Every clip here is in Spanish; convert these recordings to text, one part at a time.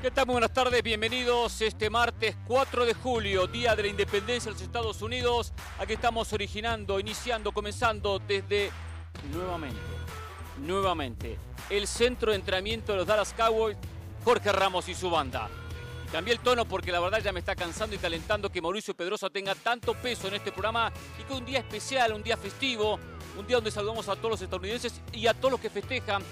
¿Qué tal? Muy buenas tardes, bienvenidos este martes 4 de julio, Día de la Independencia de los Estados Unidos. Aquí estamos originando, iniciando, comenzando desde nuevamente, nuevamente, el centro de entrenamiento de los Dallas Cowboys, Jorge Ramos y su banda. Cambié el tono porque la verdad ya me está cansando y calentando que Mauricio Pedrosa tenga tanto peso en este programa y que un día especial, un día festivo, un día donde saludamos a todos los estadounidenses y a todos los que festejan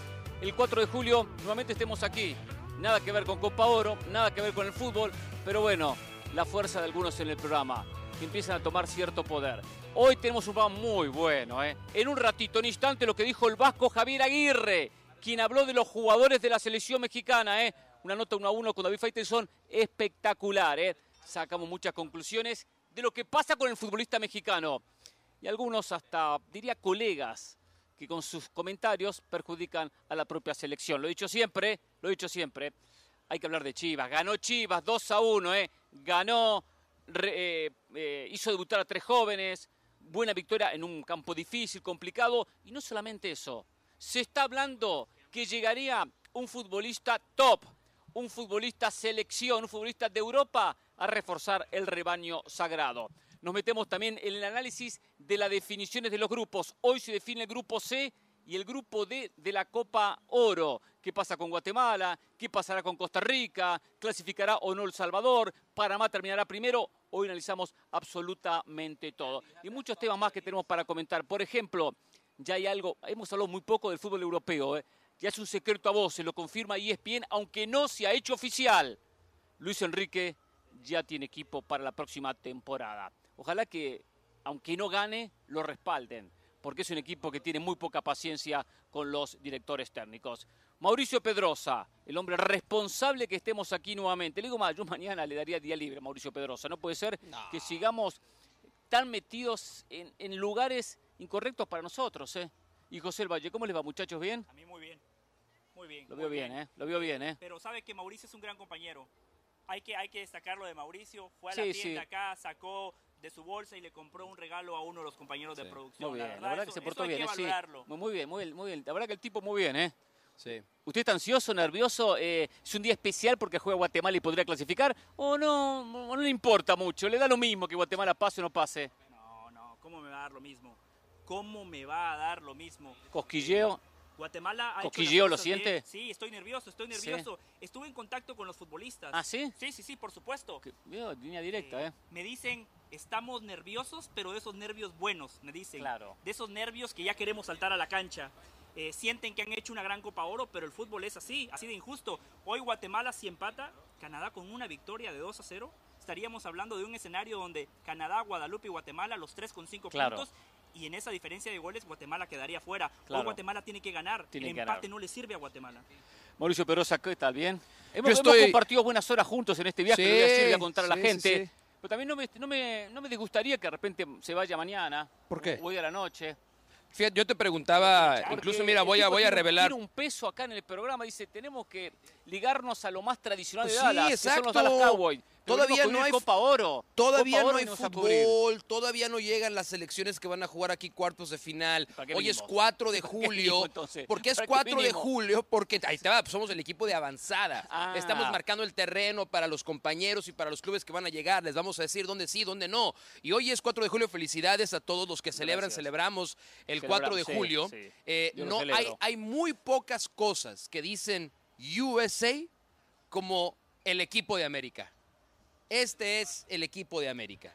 el 4 de julio, nuevamente estemos aquí nada que ver con Copa Oro, nada que ver con el fútbol, pero bueno, la fuerza de algunos en el programa que empiezan a tomar cierto poder. Hoy tenemos un programa muy bueno, ¿eh? En un ratito, en instante, lo que dijo el vasco Javier Aguirre, quien habló de los jugadores de la selección mexicana, ¿eh? Una nota uno a uno con David Faitelson espectacular, ¿eh? Sacamos muchas conclusiones de lo que pasa con el futbolista mexicano. Y algunos hasta, diría, colegas que con sus comentarios perjudican a la propia selección. Lo he dicho siempre, lo he dicho siempre. Hay que hablar de Chivas. Ganó Chivas 2 a 1, ¿eh? Ganó, eh, eh, hizo debutar a tres jóvenes. Buena victoria en un campo difícil, complicado. Y no solamente eso. Se está hablando que llegaría un futbolista top, un futbolista selección, un futbolista de Europa a reforzar el rebaño sagrado. Nos metemos también en el análisis de las definiciones de los grupos. Hoy se define el grupo C y el grupo D de la Copa Oro. ¿Qué pasa con Guatemala? ¿Qué pasará con Costa Rica? ¿Clasificará o no El Salvador? ¿Panamá terminará primero? Hoy analizamos absolutamente todo. Y muchos temas más que tenemos para comentar. Por ejemplo, ya hay algo, hemos hablado muy poco del fútbol europeo. ¿eh? Ya es un secreto a voces, lo confirma ESPN, aunque no se ha hecho oficial. Luis Enrique ya tiene equipo para la próxima temporada. Ojalá que, aunque no gane, lo respalden, porque es un equipo que tiene muy poca paciencia con los directores técnicos. Mauricio Pedrosa, el hombre responsable que estemos aquí nuevamente. Le digo más, yo mañana le daría día libre a Mauricio Pedrosa. No puede ser que sigamos tan metidos en, lugares incorrectos para nosotros. ¿eh? Y José El Valle, ¿cómo les va muchachos? ¿Bien? A mí muy bien. Muy bien. Lo veo bien, ¿eh? Lo veo bien, ¿eh? Pero sabe que Mauricio es un gran compañero. Hay que, hay que destacarlo de Mauricio. Fue a la tienda acá, sacó de su bolsa y le compró un regalo a uno de los compañeros de producción. Muy bien, la verdad, que se portó bien. Sí. Muy bien, muy bien, muy bien. La verdad que el tipo muy bien, ¿eh? Sí. ¿Usted está ansioso, nervioso? Eh, ¿Es un día especial porque juega Guatemala y podría clasificar? ¿O no, no, le importa mucho? ¿Le da lo mismo que Guatemala pase o no pase? No, no, ¿cómo me va a dar lo mismo? ¿Cómo me va a dar lo mismo? ¿Cosquilleo? Guatemala ha ¿Coquilleo lo siente? Sí, estoy nervioso, estoy nervioso. Estuve en contacto con los futbolistas. ¿Ah, sí? Sí, sí, sí, por supuesto. línea directa, eh, ¿eh? Me dicen, estamos nerviosos, pero de esos nervios buenos, me dicen. Claro. De esos nervios que ya queremos saltar a la cancha. Eh, sienten que han hecho una gran Copa Oro, pero el fútbol es así, así de injusto. Hoy Guatemala si empata, Canadá con una victoria de 2 a 0, estaríamos hablando de un escenario donde Canadá, Guadalupe y Guatemala, los tres con cinco puntos, y en esa diferencia de goles Guatemala quedaría fuera. Hoy Guatemala tiene que ganar. el empate no le sirve a Guatemala. Mauricio Perosa, ¿qué tal? ¿Bien? Hemos, compartido buenas horas juntos en este viaje, sí, voy a, contar a la gente. Pero también no me, no, me, no me disgustaría que de repente se vaya mañana. ¿Por qué? O hoy a la noche. Fíjate, yo te preguntaba, incluso mira, voy a, voy a revelar. Tiene un peso acá en el programa, dice, tenemos que ligarnos a lo más tradicional de Dallas, sí, que son los Dallas Cowboys. Todavía no hay Copa Oro. Todavía no hay fútbol, todavía no llegan las selecciones que van a jugar aquí cuartos de final. Hoy es 4 de julio. ¿Por qué es 4 de julio? Porque ahí está, pues somos el equipo de avanzada. Ah. Estamos marcando el terreno para los compañeros y para los clubes que van a llegar. Les vamos a decir dónde sí, dónde no. Y hoy es 4 de julio. Felicidades a todos los que celebran. Celebramos el 4 de julio. Eh, no hay, hay muy pocas cosas que dicen USA como el equipo de América. Este es el equipo de América.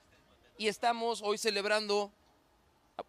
Y estamos hoy celebrando,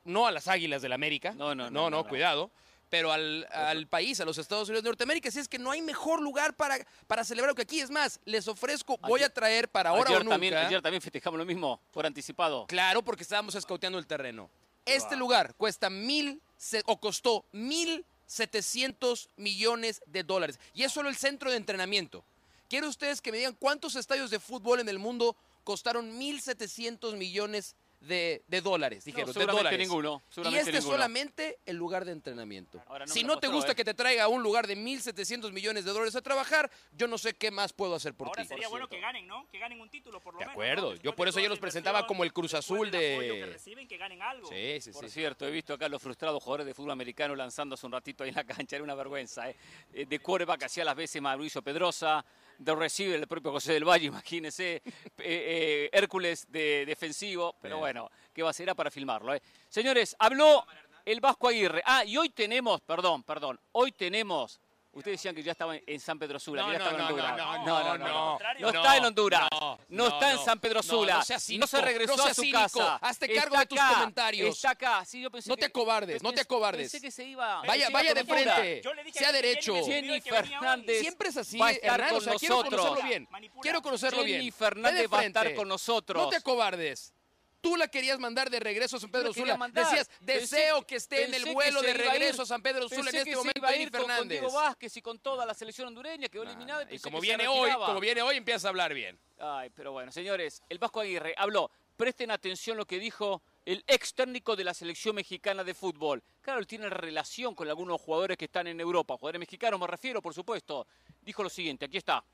no a las Águilas del América, no, no, no, no, cuidado, pero al, país, a los Estados Unidos de Norteamérica. Así es que no hay mejor lugar para, para celebrar que aquí. Es más, les ofrezco, voy a traer para ahora o nunca. También, ayer también festejamos lo mismo, por anticipado. Claro, porque estábamos escauteando el terreno. Este lugar cuesta mil, o costó mil setecientos millones de dólares. Y es solo el centro de entrenamiento. Quiero ustedes que me digan cuántos estadios de fútbol en el mundo costaron 1.700 millones de, dólares, dijeron, de dólares. ninguno. y este es solamente el lugar de entrenamiento. si no te gusta ¿eh? que te traiga a un lugar de 1.700 millones de dólares a trabajar, yo no sé qué más puedo hacer por ti. Ahora sería bueno que ganen, ¿no? Que ganen un título, por lo menos. De acuerdo. Yo por eso yo los presentaba como el Cruz Azul de... Que reciben, que ganen algo. Sí, sí, por cierto, he visto acá los frustrados jugadores de fútbol americano lanzándose un ratito ahí en la cancha. Era una vergüenza, ¿eh? eh de quarterback hacía las veces Mauricio Pedrosa, de recibir el propio José del Valle, imagínese, eh, eh, Hércules de defensivo, pero bueno, ¿qué va a ser? para filmarlo. ¿eh? Señores, habló el Vasco Aguirre. Ah, y hoy tenemos, perdón, perdón, hoy tenemos Ustedes decían que ya estaba en San Pedro Sula, que ya estaba en Honduras. No, no, no. No, está en Honduras. No, está en San Pedro Sula. No, se regresó a su casa. Hazte cargo de tus comentarios. Está acá. Sí, yo pensé no te cobardes, no te cobardes. Pensé que se iba. Vaya, vaya de frente. Sea derecho. Jenny Fernández. Siempre es así. Va a estar con nosotros. Quiero conocerlo bien. Quiero conocerlo bien. Jenny Fernández va a estar con nosotros. No te cobardes. Tú la querías mandar de regreso a San Pedro Sula. Decías, deseo que esté en el vuelo de regreso a, San Pedro Sula en este momento Jenny Fernández. Con Diego Vázquez y con toda la selección hondureña que quedó eliminada. Y, como viene hoy, como viene hoy, empieza a hablar bien. Ay, pero bueno, señores, el Vasco Aguirre habló. Presten atención lo que dijo el ex técnico de la selección mexicana de fútbol. Claro, él tiene relación con algunos jugadores que están en Europa, jugadores mexicanos me refiero, por supuesto. Dijo lo siguiente, aquí está.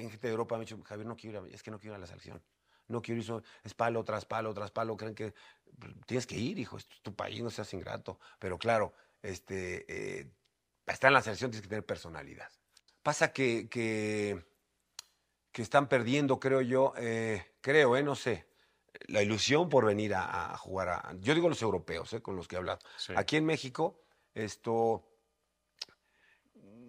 Gente de Europa me ha dicho, Javier, no quiero ir, es que no quiero ir a la selección. No quiero ir, es palo tras palo tras palo. Creen que tienes que ir, hijo, es tu país, no seas ingrato. Pero claro, este, eh, para estar en la selección tienes que tener personalidad. Pasa que, que, están perdiendo, creo yo, eh, creo, eh, no sé, la ilusión por venir a, jugar a. Yo digo los europeos, eh, con los que he hablado. Aquí en México, esto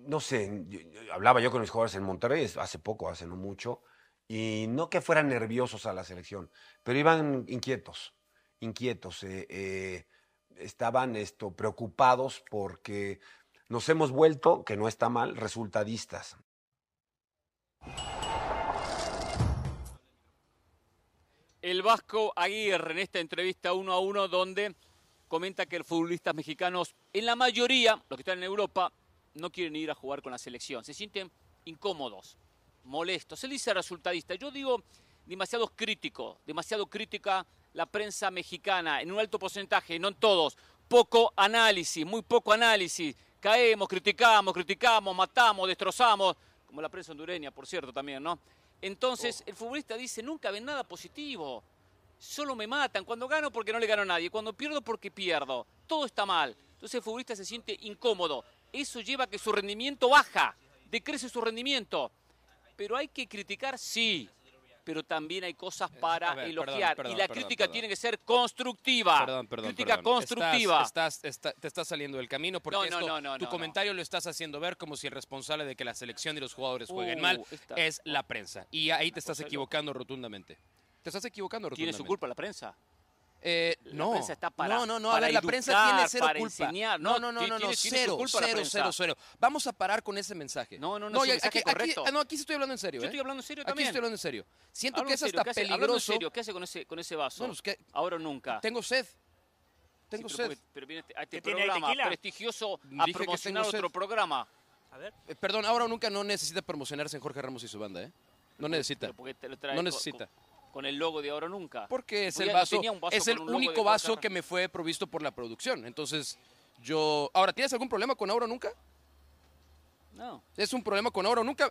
no sé, hablaba yo con mis jugadores en Monterrey hace poco, hace no mucho, y no que fueran nerviosos a la selección, pero iban inquietos, inquietos, eh, eh, estaban esto, preocupados porque nos hemos vuelto, que no está mal, resultadistas. El Vasco Aguirre en esta entrevista uno a uno donde comenta que los futbolistas mexicanos, en la mayoría, los que están en Europa, no quieren ir a jugar con la selección, se sienten incómodos, molestos. Él dice resultadista, yo digo demasiado crítico, demasiado crítica la prensa mexicana, en un alto porcentaje, no en todos, poco análisis, muy poco análisis. Caemos, criticamos, criticamos, matamos, destrozamos, como la prensa hondureña, por cierto, también, ¿no? Entonces, el futbolista dice, nunca ven nada positivo. Solo me matan. Cuando gano porque no le gano a nadie. Cuando pierdo porque pierdo. Todo está mal. Entonces el futbolista se siente incómodo eso lleva a que su rendimiento baja, decrece su rendimiento. Pero hay que criticar, sí, pero también hay cosas para elogiar. y la crítica tiene que ser constructiva. Perdón, perdón. Crítica constructiva. Estás, te estás saliendo del camino porque tu comentario lo estás haciendo ver como si el responsable de que la selección y los jugadores jueguen uh, mal es la prensa. Y ahí te estás equivocando rotundamente. Te estás equivocando rotundamente. ¿Tiene su culpa la prensa? Eh, no, prensa está para, no, no, no, a ver, la prensa tiene cero culpa. Enseñar. No, no, no, no, no, cero, cero, cero, cero. Vamos a parar con ese mensaje. No, no, no, es aquí, correcto. Aquí, no, aquí sí estoy hablando en serio. Yo ¿eh? estoy hablando en serio también. Aquí estoy hablando en serio. Siento que es hasta peligroso. en serio, ¿qué hace con ese, con ese vaso? Es que Ahora o nunca. Tengo sed. Tengo sed. pero viene a este programa prestigioso a promocionar otro programa. A ver. Eh, perdón, ahora o nunca no necesita promocionarse en Jorge Ramos y su banda, ¿eh? No necesita. No necesita con el logo de ahora nunca. Porque es el vaso, es el único vaso que me fue provisto por la producción. Entonces, yo. Ahora, ¿tienes algún problema con ahora nunca? No. ¿Es un problema con ahora nunca?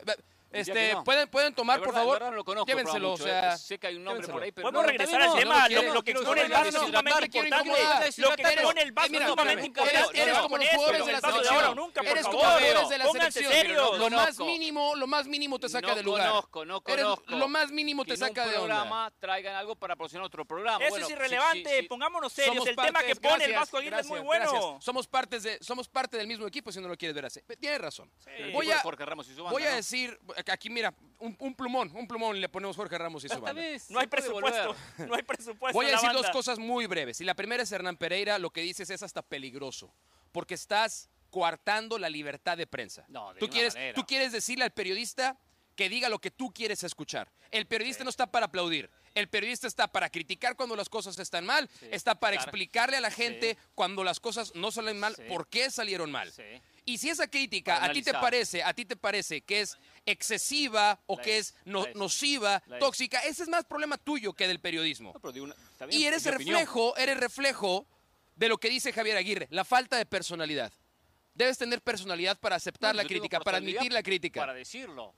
Este, ¿pueden, pueden tomar, por favor. No lo conozco, llévenselo, o sea, ¿eh? sé que hay un nombre por ahí, pero Podemos regresar al tema, lo, que expone el vaso es sumamente importante. Lo que expone el vaso es sumamente importante. Eres como los jugadores de la selección. Eres como jugadores de la selección. Lo más mínimo, lo más mínimo te saca de lugar. No conozco, no conozco. Lo más mínimo te saca de programa traigan algo para promocionar otro programa. Eso es irrelevante, pongámonos serios. El tema que pone el Vasco Aguirre es muy bueno. Somos parte del mismo equipo si no lo quieres ver así. Tienes razón. Voy a decir, aquí mira, un, plumón, un plumón le ponemos Jorge Ramos y su banda. no hay presupuesto, no hay presupuesto. Voy a decir dos cosas muy breves. Y la primera es Hernán Pereira, lo que dices es hasta peligroso, porque estás coartando la libertad de prensa. No, de tú quieres, tú quieres decirle al periodista que diga lo que tú quieres escuchar. El periodista no está para aplaudir. El periodista está para criticar cuando las cosas están mal, está para explicarle a la gente cuando las cosas no salen mal, por qué salieron mal. Y si esa crítica a ti te parece, a ti te parece que es excesiva o que es, nociva, tóxica, ese es más problema tuyo que del periodismo. y eres reflejo, eres reflejo de lo que dice Javier Aguirre, la falta de personalidad. Debes tener personalidad para aceptar la crítica, para admitir la crítica. Para decirlo.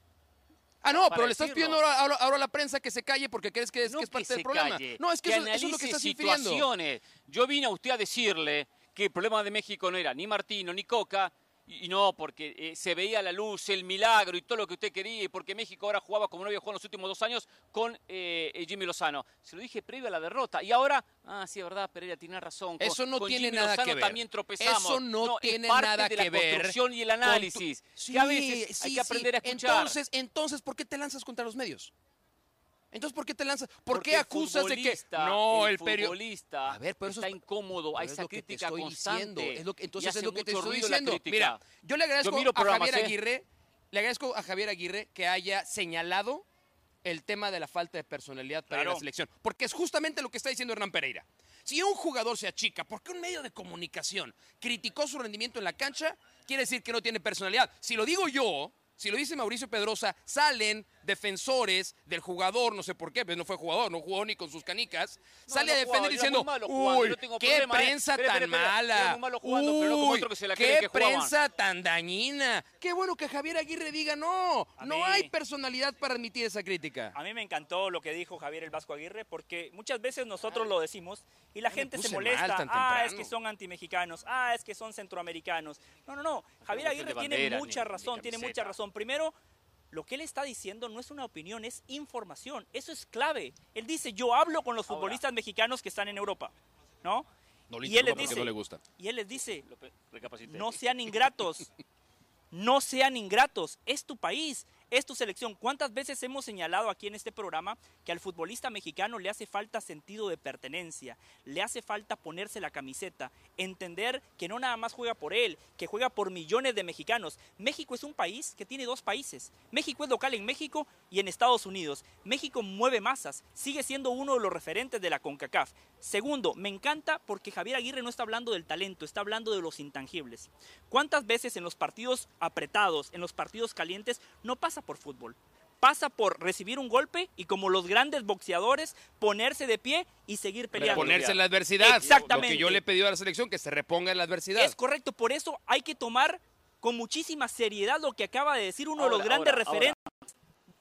Ah, no, pero le estás pidiendo ahora, a la prensa que se calle porque crees que es, parte del problema. No, es que, eso, es lo que estás situaciones. Yo vine a usted a decirle que el problema de México no era ni Martino ni Coca, y no porque eh, se veía la luz, el milagro y todo lo que usted quería, y porque México ahora jugaba como no había jugado en los últimos dos años con eh, eh, Jimmy Lozano. Se lo dije previo a la derrota. Y ahora, ah, sí, es verdad, Pereira tiene razón. Eso no tiene nada que ver. también tropezamos. Eso no, tiene nada de que ver. La construcción y el análisis. Sí, a veces hay que aprender a escuchar. Entonces, entonces, ¿por qué te lanzas contra los medios? Entonces, ¿por qué te lanzas? ¿Por qué acusas de que no el, periodista a ver, pero eso está incómodo, hay esa crítica constante. Es lo que, entonces es lo que te estoy diciendo. Mira, yo le agradezco a Javier ¿eh? Aguirre, le agradezco a Javier Aguirre que haya señalado el tema de la falta de personalidad para la selección, porque es justamente lo que está diciendo Hernán Pereira. Si un jugador se achica porque un medio de comunicación criticó su rendimiento en la cancha, quiere decir que no tiene personalidad. Si lo digo yo, si lo dice Mauricio Pedrosa, salen defensores del jugador, no sé por qué, pues no fue jugador, no jugó ni con sus canicas, sale a defender diciendo, uy, qué prensa tan mala, uy, qué prensa tan dañina. Qué bueno que Javier Aguirre diga, no, no hay personalidad para admitir esa crítica. A mí me encantó lo que dijo Javier el Vasco Aguirre, porque muchas veces nosotros lo decimos y la gente se molesta, ah, es que son antimexicanos, ah, es que son centroamericanos. No, no, no, Javier Aguirre tiene mucha razón, tiene mucha razón. Primero, lo que él está diciendo no es una opinión, es información. Eso es clave. Él dice, yo hablo con los futbolistas mexicanos que están en Europa, ¿no? y él les dice, no le gusta. Y él les dice, no sean ingratos, no sean ingratos, es tu país, es tu selección. ¿Cuántas veces hemos señalado aquí en este programa que al futbolista mexicano le hace falta sentido de pertenencia, le hace falta ponerse la camiseta, entender que no nada más juega por él, que juega por millones de mexicanos? México es un país que tiene dos países. México es local en México y en Estados Unidos. México mueve masas, sigue siendo uno de los referentes de la CONCACAF. Segundo, me encanta porque Javier Aguirre no está hablando del talento, está hablando de los intangibles. ¿Cuántas veces en los partidos apretados, en los partidos calientes, no pasa por fútbol. Pasa por recibir un golpe y como los grandes boxeadores, ponerse de pie y seguir peleando. Ponerse en la adversidad. Exactamente. Lo que yo le he pedido a la selección, que se reponga en la adversidad. Es correcto, por eso hay que tomar con muchísima seriedad lo que acaba de decir uno de los grandes referentes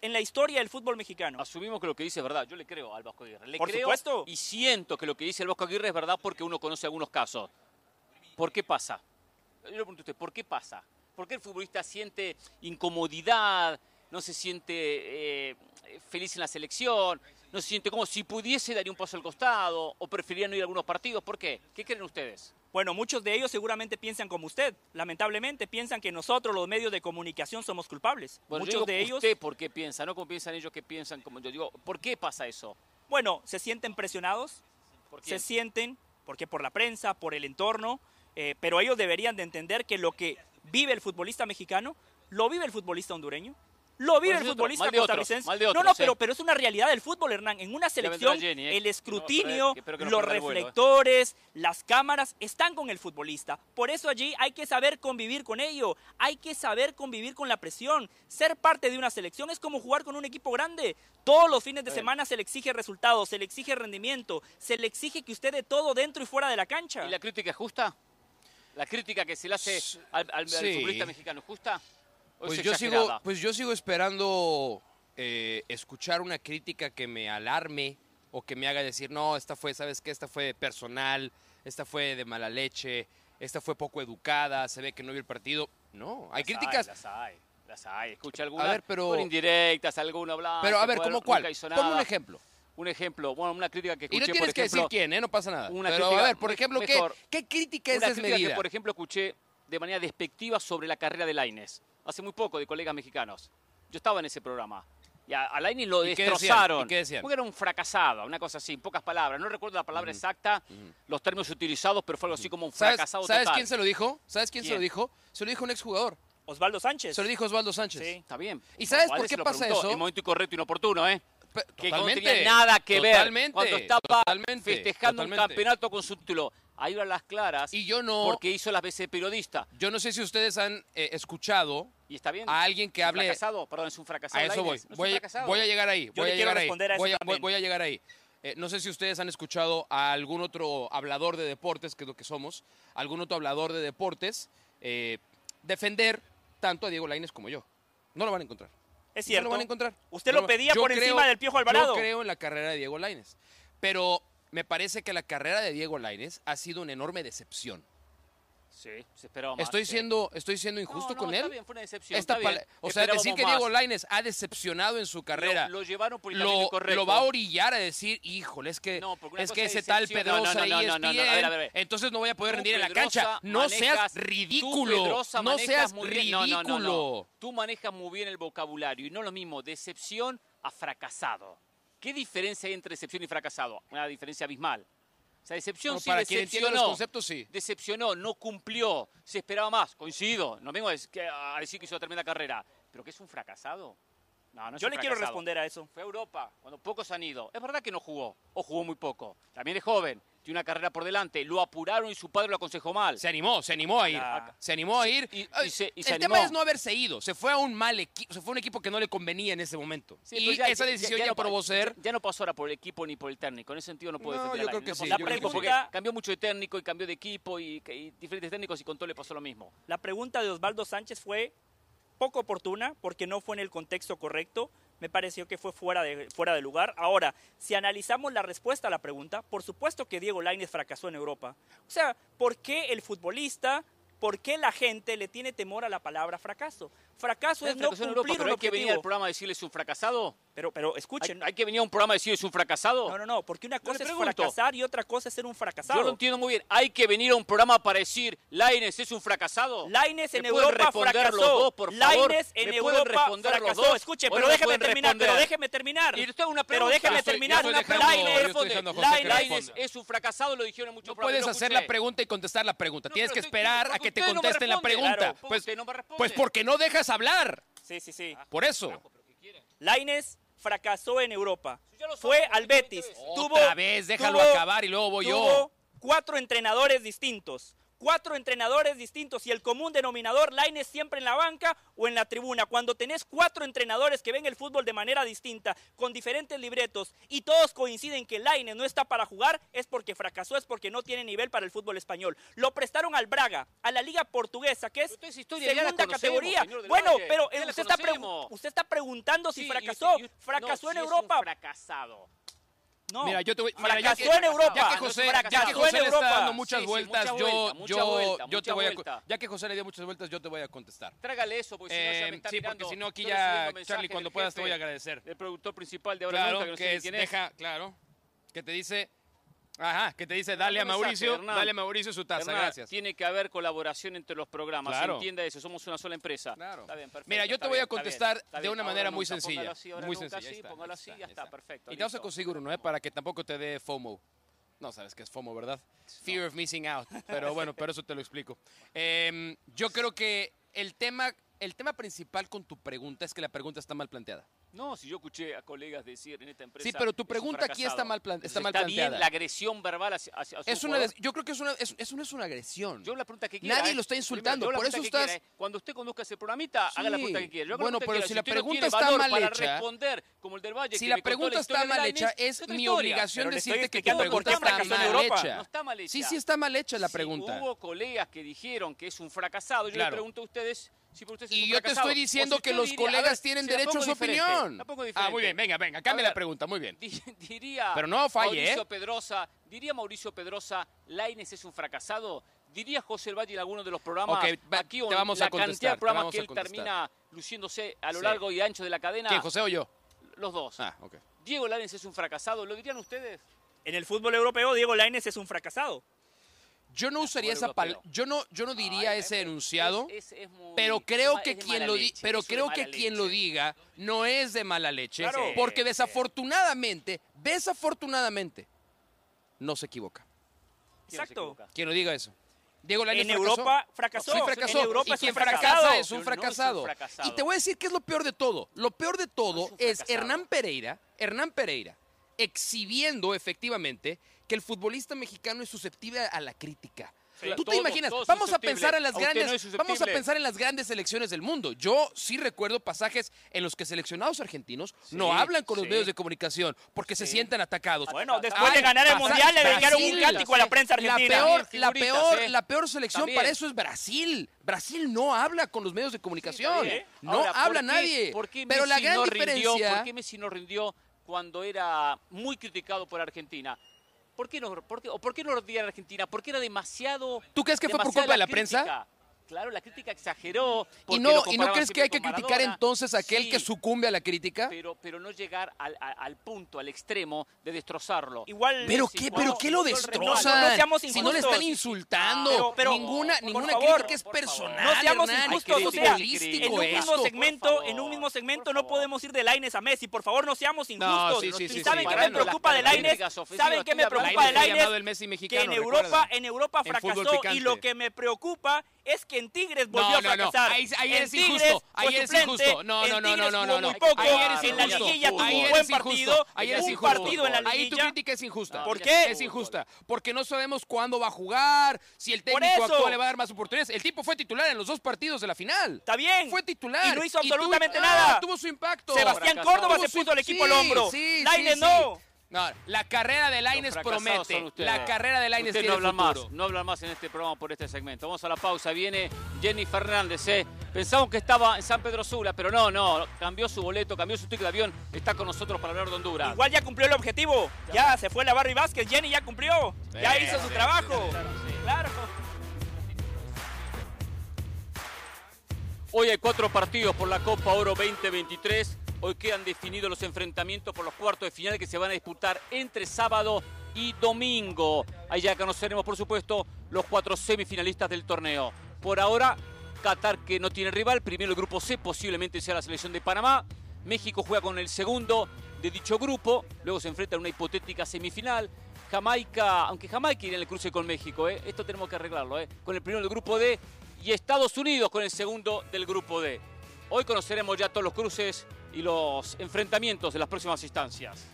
en la historia del fútbol mexicano. Asumimos que lo que dice es verdad. Yo le creo al Vasco Aguirre. Le Por creo supuesto. Y siento que lo que dice el Vasco Aguirre es verdad porque uno conoce algunos casos. ¿Por qué pasa? Yo le pregunto a usted, ¿por qué pasa? ¿Por qué el futbolista siente incomodidad, no se siente eh, feliz en la selección, no se siente como si pudiese dar un paso al costado o preferirían no ir a algunos partidos. ¿Por qué? ¿Qué creen ustedes? Bueno, muchos de ellos seguramente piensan como usted. Lamentablemente piensan que nosotros, los medios de comunicación, somos culpables. muchos de ellos. ¿Usted por qué piensa? No como piensan ellos que piensan como yo digo. ¿Por qué pasa eso? Bueno, se sienten presionados, se sienten, porque por la prensa, por el entorno, eh, pero ellos deberían de entender que lo que vive el futbolista mexicano, lo vive el futbolista hondureño, lo vive el futbolista costarricense. no, no, pero, pero es una realidad del fútbol, Hernán. En una selección, ¿eh? el escrutinio, los ¿eh? reflectores, las cámaras están con el futbolista. Por eso allí hay que saber convivir con ello. Hay que saber convivir con la presión. Ser parte de una selección es como jugar con un equipo grande. Todos los fines de semana se le exige resultados, se le exige rendimiento, se le exige que usted dé todo dentro y fuera de la cancha. ¿Y la crítica es justa? ¿La crítica que se le hace al, futbolista mexicano justa? Pues yo, sigo, pues yo sigo esperando eh, escuchar una crítica que me alarme o que me haga decir, no, esta fue, ¿sabes qué? Esta fue personal, esta fue de mala leche, esta fue poco educada, se ve que no vio el partido. No, hay críticas. Hay, las hay, las hay. Escucha alguna. A ver, pero. Indirectas, alguno hablando. Pero a ver, ¿cómo cuál? Ponme un ejemplo. Un ejemplo, bueno, una crítica que escuché. Y no tienes que decir quién, ¿eh? No pasa nada. Una pero a ver, por ejemplo, ¿qué, ¿qué, crítica es desmedida? que, por ejemplo, escuché de manera despectiva sobre la carrera de Laines hace muy poco de colegas mexicanos. Yo estaba en ese programa. Y a, a lo destrozaron. ¿Y qué decían? Porque era un fracasado, una cosa así, en pocas palabras. No recuerdo la palabra exacta, los términos utilizados, pero fue algo así como un fracasado ¿Sabes, ¿Sabes quién se lo dijo? ¿Sabes quién, se lo dijo? Se lo dijo un exjugador. Osvaldo Sánchez. Se lo dijo Osvaldo Sánchez. Sí. Está bien. ¿Y sabes por qué pasa eso? En momento incorrecto, inoportuno, ¿eh? Que no tenía nada que ver cuando estaba festejando un campeonato con su título ahí van las claras. Y yo no. Porque hizo las veces periodista. Yo no sé si ustedes han eh, escuchado. Y está bien. A alguien que hable. fracasado, perdón, es un fracasado. A eso voy. voy, a llegar ahí. voy a llegar ahí. voy, a llegar ahí. no sé si ustedes han escuchado a algún otro hablador de deportes, que es lo que somos, algún otro hablador de deportes, eh, defender tanto a Diego Laines como yo. No lo van a encontrar. Es cierto. No lo van a encontrar. Usted lo pedía por encima del Piojo Alvarado. Yo creo en la carrera de Diego Laines. Pero me parece que la carrera de Diego Lainez ha sido una enorme decepción. Sí, se esperaba más. Estoy siendo, estoy siendo injusto con él. Está bien, fue una decepción. O sea, decir que Diego Laines ha decepcionado en su carrera. Lo, llevaron por el lo, lo va a orillar a decir, híjole, es que, es que ese tal Pedrosa ahí es bien, entonces no voy a poder rendir en la cancha. No seas ridículo. No seas ridículo. Tú manejas muy bien el vocabulario y no lo mismo decepción a fracasado. ¿Qué diferencia hay entre decepción y fracasado? Una diferencia abismal. O sea, decepción sí, decepcionó. Los conceptos, sí. Decepcionó, no cumplió, se esperaba más. Coincido, no vengo a decir que hizo una tremenda carrera, pero que es un fracasado. No, no Yo le quiero responder a eso. Fue a Europa, cuando pocos han ido. Es verdad que no jugó, o jugó muy poco. También es joven, tiene una carrera por delante. Lo apuraron y su padre lo aconsejó mal. Se animó, se animó a ir. Se animó a ir. Y, el tema es no haberse ido. Se fue a un mal equipo, se fue a un equipo que no le convenía en ese momento. y esa decisión ya, probó ser. Ya, no pasó ahora por el equipo ni por el técnico. En ese sentido no puedo no, yo creo que sí. La porque cambió mucho de técnico y cambió de equipo y, y diferentes técnicos y con todo le pasó lo mismo. La pregunta de Osvaldo Sánchez fue poco oportuna porque no fue en el contexto correcto. Me pareció que fue fuera de, fuera de lugar. Ahora, si analizamos la respuesta a la pregunta, por supuesto que Diego Lainez fracasó en Europa. O sea, ¿por qué el futbolista ¿Por qué la gente le tiene temor a la palabra fracaso? Fracaso es no cumplir Europa, pero hay que venir al programa a decirles un fracasado. Pero, pero escuchen. ¿Hay, que venir a un programa a decirles un fracasado? No, no, no, porque una cosa es fracasar y otra cosa es ser un fracasado. Yo lo entiendo muy bien. Hay que venir a un programa para decir, Laines es un fracasado. Laines en Europa fracasó. Dos, por favor? Laines en Europa fracasó. Escuche, pero déjeme terminar, pero déjeme terminar. Y usted una pero déjeme terminar. Laines es un fracasado, lo dijeron en muchos No puedes hacer la pregunta y contestar la pregunta. Tienes que esperar a que te contesten la pregunta. Pues, pues porque no dejas hablar. Sí, sí, sí. Por eso. Laines fracasó en Europa. Fue al Betis. Otra vez, déjalo acabar y luego voy yo. Cuatro entrenadores distintos cuatro entrenadores distintos y el común denominador, Laines siempre en la banca o en la tribuna. Cuando tenés cuatro entrenadores que ven el fútbol de manera distinta, con diferentes libretos y todos coinciden que Laines no está para jugar, es porque fracasó, es porque no tiene nivel para el fútbol español. Lo prestaron al Braga, a la Liga Portuguesa, que es segunda categoría. Bueno, pero usted está, usted está, preguntando si fracasó. fracasó en Europa. fracasado. No, mira, yo te voy, mira, ya que, en Europa. Ya que José, ya que José le está dando muchas vueltas, yo, yo, yo te voy a, ya que José le dio muchas vueltas, yo te voy a contestar. Trágale eso, porque si no ya me eh, está Sí, porque si no aquí ya, Charlie, cuando puedas te voy a agradecer. El productor principal de ahora claro, nunca, que, no que sé deja, claro, que te dice Ajá, que te dice, dale a Mauricio, dale a Mauricio su taza, gracias. Tiene que haber colaboración entre los programas, claro. entienda eso, somos una sola empresa. Claro. Está bien, perfecto, Mira, yo te voy a contestar de una manera muy sencilla. muy sencilla. Así, póngalo así, ya está, perfecto. Y te vas a conseguir uno, ¿eh? Para que tampoco te dé FOMO. No sabes qué es FOMO, ¿verdad? Fear of missing out. Pero bueno, pero eso te lo explico. Em, yo creo que el tema, el tema principal con tu pregunta es que la pregunta está mal planteada. No, si yo escuché a colegas decir en esta empresa. Sí, pero tu pregunta aquí está mal, está mal está planteada. bien la agresión verbal hacia, hacia es una, Yo creo que es una, es, eso no es una agresión. Yo la pregunta que quiera. Nadie lo está insultando. por eso estás. cuando usted conduzca ese programita, haga la pregunta que quiera. bueno, pero si, la pregunta está mal para hecha. responder, como el del Valle, si la pregunta está mal hecha, es mi obligación decirte que tu pregunta está mal hecha. No está mal hecha. Sí, sí está mal hecha la pregunta. Hubo colegas que dijeron que es un fracasado. Yo le pregunto a ustedes y yo te estoy diciendo que los colegas tienen derecho a su opinión. Ah, muy bien, venga, venga, cambia la pregunta, muy bien. Diría Pero no falle, Mauricio ¿eh? Pedrosa, diría Mauricio Pedrosa, Laines es un fracasado. Diría José El Valle en alguno de los programas aquí te vamos a cantidad de programas que él termina luciéndose a lo largo y ancho de la cadena. ¿Quién, José o yo? Los dos. Ah, ok. Diego Laines es un fracasado, ¿lo dirían ustedes? En el fútbol europeo, Diego Laines es un fracasado. Yo no usaría esa palabra, yo no, yo no diría ese enunciado, pero creo que quien lo pero creo que quien lo diga no es de mala leche, porque desafortunadamente, desafortunadamente, no se equivoca. Exacto. Quien lo diga eso. Diego en Europa fracasó. Sí, fracasó. En Europa y quien fracasa es un fracasado. Y te voy a decir qué es lo peor de todo. Lo peor de todo es Hernán Pereira, Hernán Pereira, exhibiendo efectivamente que el futbolista mexicano es susceptible a la crítica. Tú te imaginas, vamos a pensar en las grandes, vamos a pensar en las grandes selecciones del mundo. Yo sí recuerdo pasajes en los que seleccionados argentinos no hablan con los medios de comunicación porque se sienten atacados. Bueno, después de ganar el mundial le dedicaron un cántico a la prensa argentina. La peor, la peor, ¿eh? la peor selección para eso es Brasil. Brasil no habla con los medios de comunicación. no habla nadie. Pero la gran diferencia, ¿Por qué Messi no rindió cuando era muy criticado por Argentina? ¿por qué no, por qué, o por qué no lo a Argentina? Porque era demasiado... ¿Tú crees que fue por culpa de la prensa? Claro, la crítica exageró. ¿Y no, ¿y no crees que hay que criticar entonces a aquel que sucumbe a la crítica? Pero, pero no llegar al, al, punto, al extremo de destrozarlo. Igual. ¿Pero qué, pero qué lo destroza? No, si no le están insultando. Pero, ninguna ninguna crítica es personal. No seamos injustos. O sea, en un mismo segmento, en un mismo segmento no podemos ir de Laines a Messi. Por favor, no seamos injustos. ¿Y saben qué me preocupa de Laines? ¿Saben qué me preocupa de Laines? Que en Europa, en Europa fracasó. Y lo que me preocupa es que en Tigres volvió a fracasar. Ahí, ahí eres injusto. Ahí eres injusto. No, no, no, no, no, no. Muy poco. Ahí eres injusto. En la liguilla tuvo un buen partido. Ahí eres un partido en la liguilla. Ahí tu crítica es injusta. ¿Por qué? Es injusta. Porque no sabemos cuándo va a jugar, si el técnico actual le va a dar más oportunidades. El tipo fue titular en los dos partidos de la final. Está bien. Fue titular. Y no hizo absolutamente nada. Tuvo su impacto. Sebastián Córdoba se puso el equipo al hombro. Laine no. No, la carrera de Laines promete. La carrera de Laines tiene no hablan más, no hablan más en este programa por este segmento. Vamos a la pausa. Viene Jenny Fernández. ¿eh? Pensamos que estaba en San Pedro Sula, pero no, no. Cambió su boleto, cambió su ticket de avión. Está con nosotros para hablar de Honduras. Igual ya cumplió el objetivo. Ya se fue la Barry Vázquez. Jenny ya cumplió. Ya hizo su trabajo. Claro. Hoy hay cuatro partidos por la Copa Oro 2023. Hoy quedan definidos los enfrentamientos por los cuartos de final que se van a disputar entre sábado y domingo. Ahí ya conoceremos, por supuesto, los cuatro semifinalistas del torneo. Por ahora, Qatar que no tiene rival, primero el grupo C, posiblemente sea la selección de Panamá. México juega con el segundo de dicho grupo, luego se enfrenta a una hipotética semifinal. Jamaica, aunque Jamaica irá en el cruce con México, ¿eh? esto tenemos que arreglarlo, ¿eh? con el primero del grupo D y Estados Unidos con el segundo del grupo D. Hoy conoceremos ya todos los cruces y los enfrentamientos de las próximas instancias.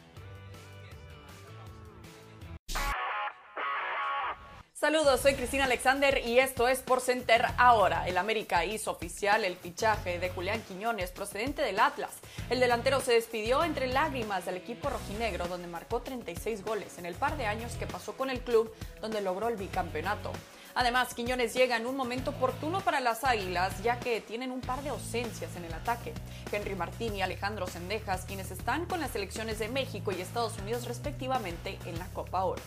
Saludos, soy Cristina Alexander y esto es Por Center ahora. El América hizo oficial el fichaje de Julián Quiñones procedente del Atlas. El delantero se despidió entre lágrimas del equipo rojinegro donde marcó 36 goles en el par de años que pasó con el club donde logró el bicampeonato. Además, Quiñones llega en un momento oportuno para las Águilas, ya que tienen un par de ausencias en el ataque. Henry Martín y Alejandro Sendejas, quienes están con las selecciones de México y Estados Unidos respectivamente en la Copa Oro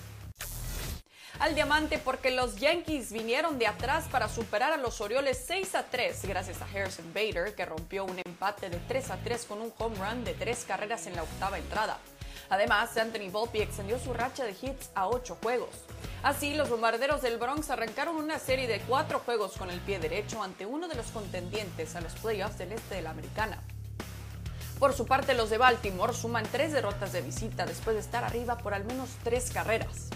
al diamante porque los Yankees vinieron de atrás para superar a los Orioles 6 a 3 gracias a Harrison Bader que rompió un empate de 3 a 3 con un home run de tres carreras en la octava entrada. Además, Anthony Volpe extendió su racha de hits a 8 juegos. Así, los bombarderos del Bronx arrancaron una serie de cuatro juegos con el pie derecho ante uno de los contendientes a los playoffs del este de la americana. Por su parte, los de Baltimore suman tres derrotas de visita después de estar arriba por al menos tres carreras.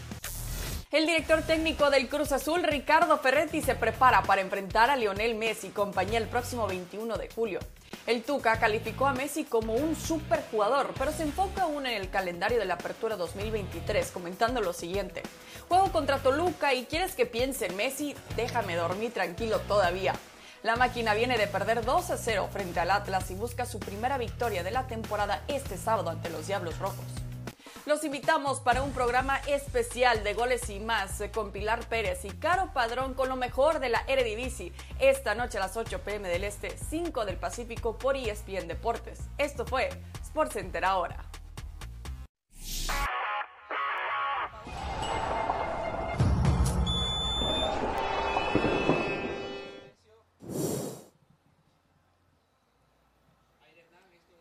El director técnico del Cruz Azul, Ricardo Ferretti, se prepara para enfrentar a Lionel Messi y compañía el próximo 21 de julio. El Tuca calificó a Messi como un superjugador, pero se enfoca aún en el calendario de la Apertura 2023, comentando lo siguiente. Juego contra Toluca y quieres que piense en Messi, déjame dormir tranquilo todavía. La máquina viene de perder 2 a 0 frente al Atlas y busca su primera victoria de la temporada este sábado ante los Diablos Rojos. Los invitamos para un programa especial de goles y más con Pilar Pérez y Caro Padrón con lo mejor de la Eredivisie esta noche a las 8 pm del Este, 5 del Pacífico por ESPN Deportes. Esto fue SportsCenter ahora.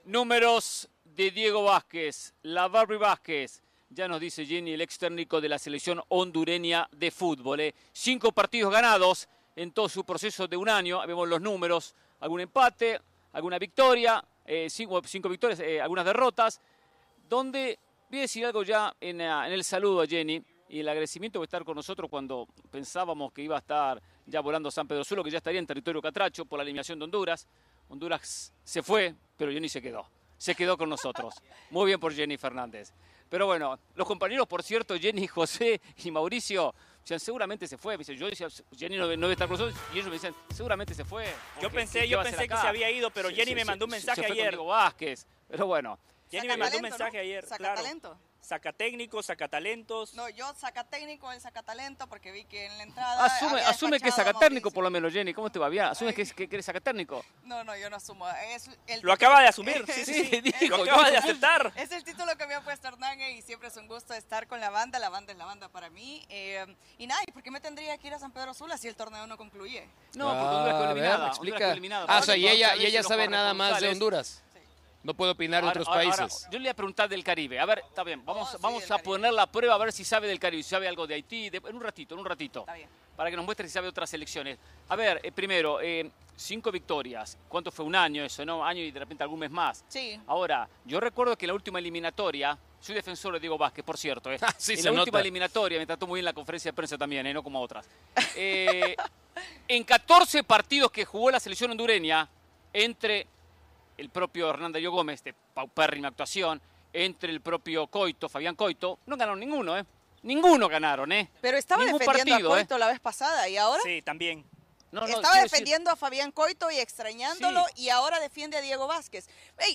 Números de Diego Vázquez, la Barbie Vázquez. Ya nos dice Jenny, el ex técnico de la selección hondureña de fútbol. ¿eh? Cinco partidos ganados en todo su proceso de un año. Vemos los números, algún empate, alguna victoria, eh, cinco, victorias, eh, algunas derrotas. Donde voy a decir algo ya en, en, el saludo a Jenny y el agradecimiento de estar con nosotros cuando pensábamos que iba a estar ya volando San Pedro Solo, que ya estaría en territorio catracho por la eliminación de Honduras. Honduras se fue, pero Jenny se quedó se quedó con nosotros. Muy bien por Jenny Fernández. Pero bueno, los compañeros, por cierto, Jenny, José y Mauricio, decían, seguramente se fue. Yo decía, Jenny no, debe estar con nosotros. Y ellos me decían, seguramente se fue. Yo pensé, yo pensé que se había ido, pero Jenny me mandó un mensaje ayer. Vázquez. Pero bueno. Jenny me mandó un mensaje ayer. Saca talento. Saca técnico, saca talentos. No, yo saca técnico, él saca talento, porque vi que en la entrada. Asume, asume que saca técnico, por lo menos, Jenny. ¿Cómo te va? Bien, asume que, que, eres saca técnico. No, no, yo no asumo. Es el lo acaba de asumir. sí, sí, sí. lo acaba de aceptar. Es el título que me ha puesto Hernán y siempre es un gusto estar con la banda. La banda es la banda para mí. Eh, y nada, ¿y por qué me tendría que ir a San Pedro Sula si el torneo no concluye? No, porque Honduras fue eliminada. explica. eliminada. Ah, o sea, y ella, y ella sabe nada más de Honduras. No puedo opinar de otros países. yo le voy a preguntar del Caribe. A ver, está bien, vamos, oh, vamos a poner la prueba a ver si sabe del Caribe, si sabe algo de Haití, en un ratito, en un ratito. Está bien. Para que nos muestre si sabe de otras elecciones. A ver, eh, primero, eh, cinco victorias. ¿Cuánto fue un año eso, no? Año y de repente algún mes más. Sí. Ahora, yo recuerdo que la última eliminatoria, soy defensor de Diego Vázquez, por cierto. Eh. sí, en la última eliminatoria, me trató muy bien la conferencia de prensa también, eh, no como otras. en 14 partidos que jugó la selección hondureña, entre el propio Hernando Gómez, de paupérrima actuación, entre el propio Coito, Fabián Coito, no ganaron ninguno, ¿eh? Ninguno ganaron, ¿eh? Pero estaba defendiendo a Coito ¿eh? la vez pasada, ¿y ahora? Sí, también. Estaba defendiendo a Fabián Coito y extrañándolo y ahora defiende a Diego Vázquez.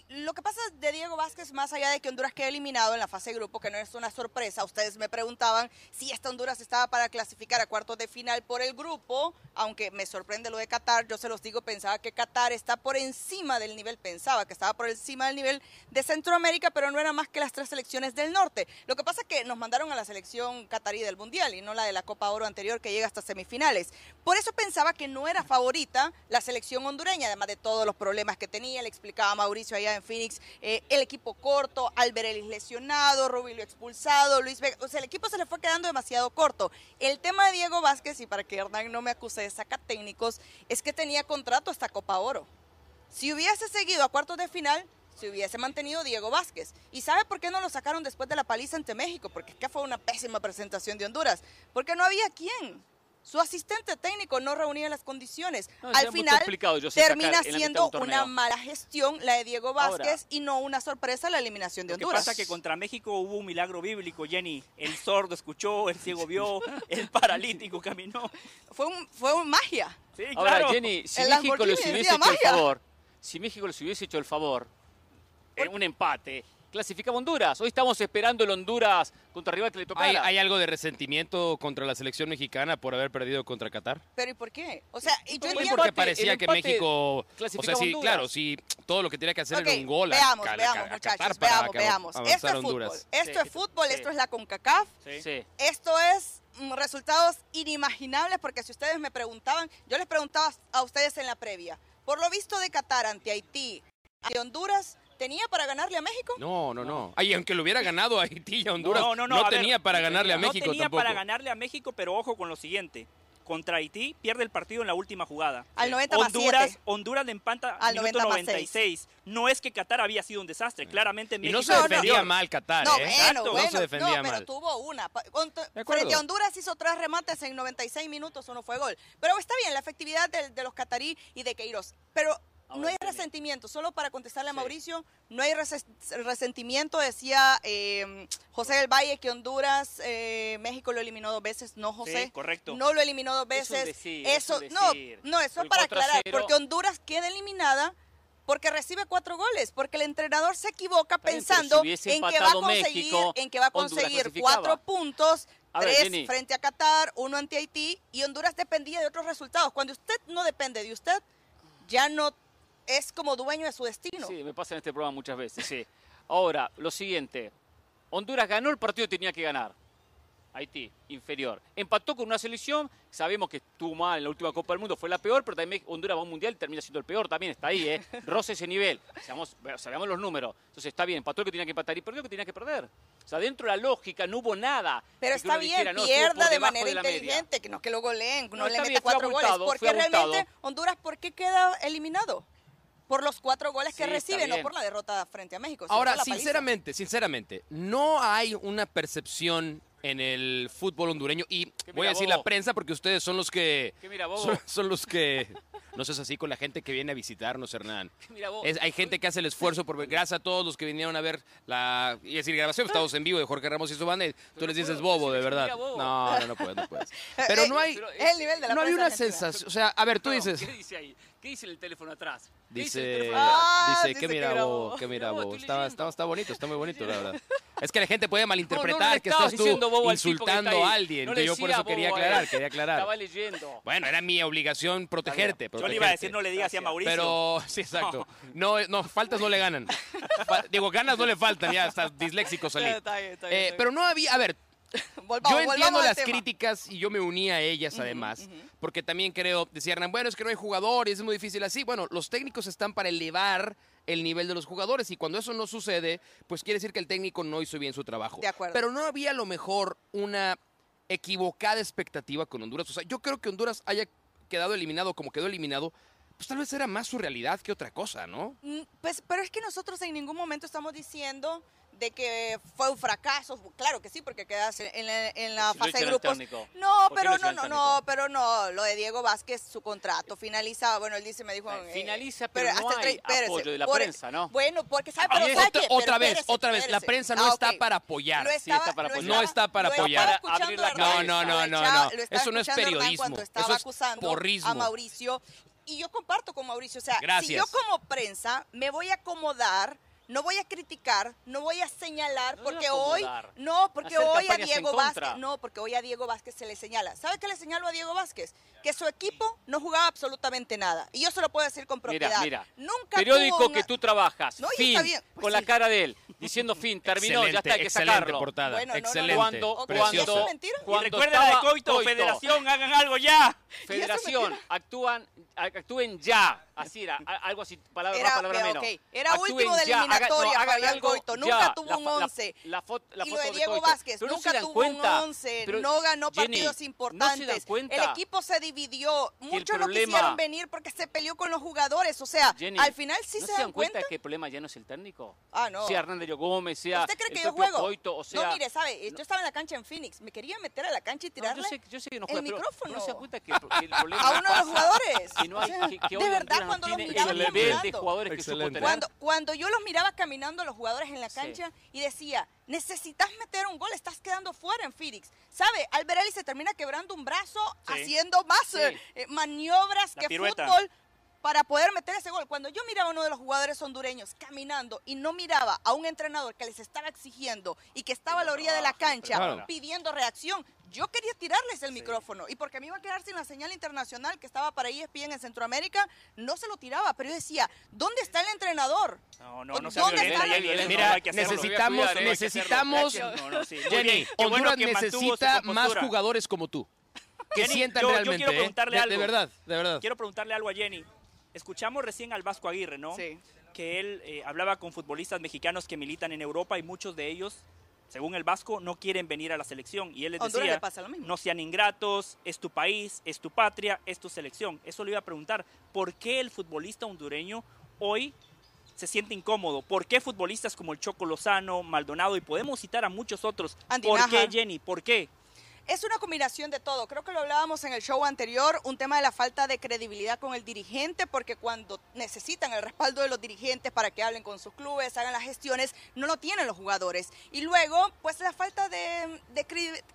lo que pasa de Diego Vázquez, más allá de que Honduras quede eliminado en la fase de grupo, que no es una sorpresa, ustedes me preguntaban si esta Honduras estaba para clasificar a cuartos de final por el grupo, aunque me sorprende lo de Qatar, yo se los digo, pensaba que Qatar está por encima del nivel, pensaba que estaba por encima del nivel de Centroamérica, pero no era más que las tres selecciones del norte. Lo que pasa es que nos mandaron a la selección catarí del Mundial y no la de la Copa Oro anterior que llega hasta semifinales. Por eso pensaba que no era favorita la selección hondureña, además de todos los problemas que tenía. Le explicaba Mauricio allá en Phoenix, eh, el equipo corto, Alberelis lesionado, Rubilio expulsado, Luis Vega. O sea, el equipo se le fue quedando demasiado corto. El tema de Diego Vázquez, y para que Hernán no me acuse de sacar técnicos, es que tenía contrato hasta Copa Oro. Si hubiese seguido a cuartos de final, se hubiese mantenido Diego Vázquez. ¿Y sabe por qué no lo sacaron después de la paliza ante México? Porque es que fue una pésima presentación de Honduras. Porque no había quién. Su asistente técnico no reunía las condiciones. Al final termina siendo una mala gestión la de Diego Vázquez y no una sorpresa la eliminación de Honduras. Lo que pasa que contra México hubo un milagro bíblico, Jenny. El sordo escuchó, el ciego vio, el paralítico caminó. Fue un, fue un magia. Ahora, Jenny, si México les hubiese hecho el favor, si México les hubiese hecho el favor, en un empate, clasificaba Honduras. Hoy estamos esperando el Honduras contra rival que le tocara. ¿Hay, algo de resentimiento contra la selección mexicana por haber perdido contra Qatar? ¿Pero y por qué? O sea, y yo porque parecía que México... O sea, sí, claro, sí, todo lo que tenía que hacer era un gol Veamos, veamos, muchachos, veamos, veamos. Esto es fútbol. Esto es fútbol, esto es la CONCACAF. Esto es mm, resultados inimaginables porque si ustedes me preguntaban, yo les preguntaba a ustedes en la previa, por lo visto de Qatar ante Haití, ante Honduras, ¿Tenía para ganarle a México? No, no, no. Ay, aunque lo hubiera ganado a Haití y a Honduras, no, no, no, tenía para ganarle a México No tenía para ganarle a México, pero ojo con lo siguiente. Contra Haití pierde el partido en la última jugada. Al 90 Honduras, Honduras le empata al minuto 96. No es que Qatar había sido un desastre, claramente México. Y no se defendía mal Qatar, no, ¿eh? Bueno, no se defendía no, pero tuvo una. Frente a Honduras hizo tres remates en 96 minutos, uno fue gol. Pero está bien, la efectividad de, de los catarí y de Queiroz. Pero no hay resentimiento, solo para contestarle a Mauricio, no hay resentimiento, decía eh, José del Valle que Honduras, eh, México lo eliminó dos veces, no José, correcto. no lo eliminó dos veces, eso, no, no, eso es para aclarar, porque Honduras queda eliminada porque recibe cuatro goles, porque el entrenador se equivoca pensando en, que va a conseguir, en que va a conseguir cuatro puntos, tres frente a Qatar, uno ante Haití, y Honduras dependía de otros resultados. Cuando usted no depende de usted, ya no es como dueño de su destino. Sí, me pasa en este programa muchas veces, sí. Ahora, lo siguiente. Honduras ganó el partido que tenía que ganar. Haití, inferior. Empató con una selección, sabemos que estuvo mal en la última Copa del Mundo, fue la peor, pero también Honduras va a un mundial y termina siendo el peor, también está ahí, ¿eh? Roce ese nivel, sabemos, sabemos los números. Entonces está bien, empató el que tenía que empatar y perdió el que tenía que perder. O sea, dentro de la lógica no hubo nada. Pero está bien, pierda de manera inteligente, que no que luego leen, no, le mete cuatro goles. Porque realmente Honduras, ¿por qué queda eliminado? Por los cuatro goles que recibe, no por la derrota frente a México. Ahora, sinceramente, sinceramente, no hay una percepción en el fútbol hondureño y voy a decir la prensa porque ustedes son los que son, los que no seas así con la gente que viene a visitarnos, Hernán. hay gente que hace el esfuerzo por gracias a todos los que vinieron a ver la y decir grabación, estamos en vivo de Jorge Ramos y su banda, tú les dices bobo, de verdad. No, no, no puedes, no puedes. Pero no hay el nivel de la no hay una sensación, o sea, a ver, tú dices ¿Qué dice ahí? ¿Qué dice el teléfono atrás? Dice, dice, ah, dice, que mira vos, que mira vos. Está, está, está bonito, está muy bonito, la verdad. Es que la gente puede malinterpretar que estás tú insultando a alguien. yo por eso quería aclarar, quería aclarar. Estaba leyendo. Bueno, era mi obligación protegerte. Yo le iba a decir, no le digas así a Mauricio. Pero, sí, exacto. No, no, faltas no le ganan. Digo, ganas no le faltan, ya hasta disléxico salí. Eh, pero no había, a ver, yo entiendo las críticas y yo me uní a ellas además, porque también creo, decían, bueno, es que no hay jugadores, es muy difícil así. Bueno, los técnicos están para elevar el nivel de los jugadores y cuando eso no sucede, pues quiere decir que el técnico no hizo bien su trabajo. De acuerdo. Pero no había a lo mejor una equivocada expectativa con Honduras. O sea, yo creo que Honduras haya quedado eliminado como quedó eliminado pues tal vez era más su realidad que otra cosa, ¿no? Mm, pues, pero es que nosotros en ningún momento estamos diciendo de que fue un fracaso. Claro que sí, porque quedas en la, en la fase de grupos. No, pero no, no, no, pero no. Lo de Diego Vázquez, su contrato finaliza. Bueno, él dice, me dijo. Eh, finaliza, pero, no hay apoyo de la prensa, ¿no? Bueno, porque sabe, pero ah, otra, otra vez, otra vez, la prensa no ah, está para apoyar. sí, está para apoyar. no está para apoyar. no, no, no, no, no. Eso no es periodismo. Eso es porrismo. A Mauricio. Y yo comparto con Mauricio. O sea, si yo como prensa me voy a acomodar no voy a criticar, no voy a señalar, porque hoy, no, porque hoy a Diego Vázquez, no, porque hoy a Diego Vázquez se le señala. ¿Sabe qué le señalo a Diego Vázquez? Que su equipo no jugaba absolutamente nada. Y yo se lo puedo decir con propiedad. Mira, mira. Nunca periódico que tú trabajas, fin, pues con la cara de él, diciendo fin, terminó, ya está, hay que sacarlo. Portada. excelente. Cuando, cuando, cuando, recuerda de Coito, Federación, hagan algo ya. Federación, actúan, actúen ya. Así era, algo así, palabra era, palabra menos. Okay. Era último de eliminatoria, haga, Fabián Goito. Nunca tuvo un 11. La, foto, y lo de Diego Vázquez, nunca tuvo un 11. No ganó partidos importantes. el equipo se dividió. Muchos no quisieron venir porque se peleó con los jugadores. O sea, al final sí se, dan cuenta. que el problema ya no es el técnico? Ah, no. Sea Hernández Gómez, sea ¿Usted cree que yo juego? no, mire, sabe, yo estaba en la cancha en Phoenix. Me quería meter a la cancha y tirarle yo sé, que no el micrófono. no se da cuenta que, el problema a uno de los jugadores. No de verdad, cuando los miraba jugadores que cuando, cuando yo los miraba caminando los jugadores en la cancha y decía, necesitas meter un gol, estás quedando fuera en Phoenix. ¿Sabe? Alberelli se termina quebrando un brazo haciendo más eh, maniobras que fútbol para poder meter ese gol. Cuando yo miraba a uno de los jugadores hondureños caminando y no miraba a un entrenador que les estaba exigiendo y que estaba a la orilla de la cancha pidiendo reacción, yo quería tirarles el micrófono. Y porque me iba a quedar sin la señal internacional que estaba para ESPN en Centroamérica, no se lo tiraba. Pero yo decía, ¿dónde está el entrenador? No, no, no. ¿Dónde está el Mira, necesitamos, necesitamos, Jenny, Honduras necesita más jugadores como tú. Que sientan realmente. Yo quiero ¿eh? preguntarle algo. De verdad, de verdad. Quiero preguntarle algo a Jenny. Escuchamos recién al Vasco Aguirre, ¿no? Sí. Que él eh, hablaba con futbolistas mexicanos que militan en Europa y muchos de ellos, según el Vasco, no quieren venir a la selección. Y él les decía, no sean ingratos, es tu país, es tu patria, es tu selección. Eso le iba a preguntar, ¿por qué el futbolista hondureño hoy se siente incómodo? ¿Por qué futbolistas como el Choco Lozano, Maldonado y podemos citar a muchos otros? ¿Por qué Jenny? ¿Por qué? Es una combinación de todo. Creo que lo hablábamos en el show anterior, un tema de la falta de credibilidad con el dirigente, porque cuando necesitan el respaldo de los dirigentes para que hablen con sus clubes, hagan las gestiones, no lo tienen los jugadores. Y luego, pues la falta de,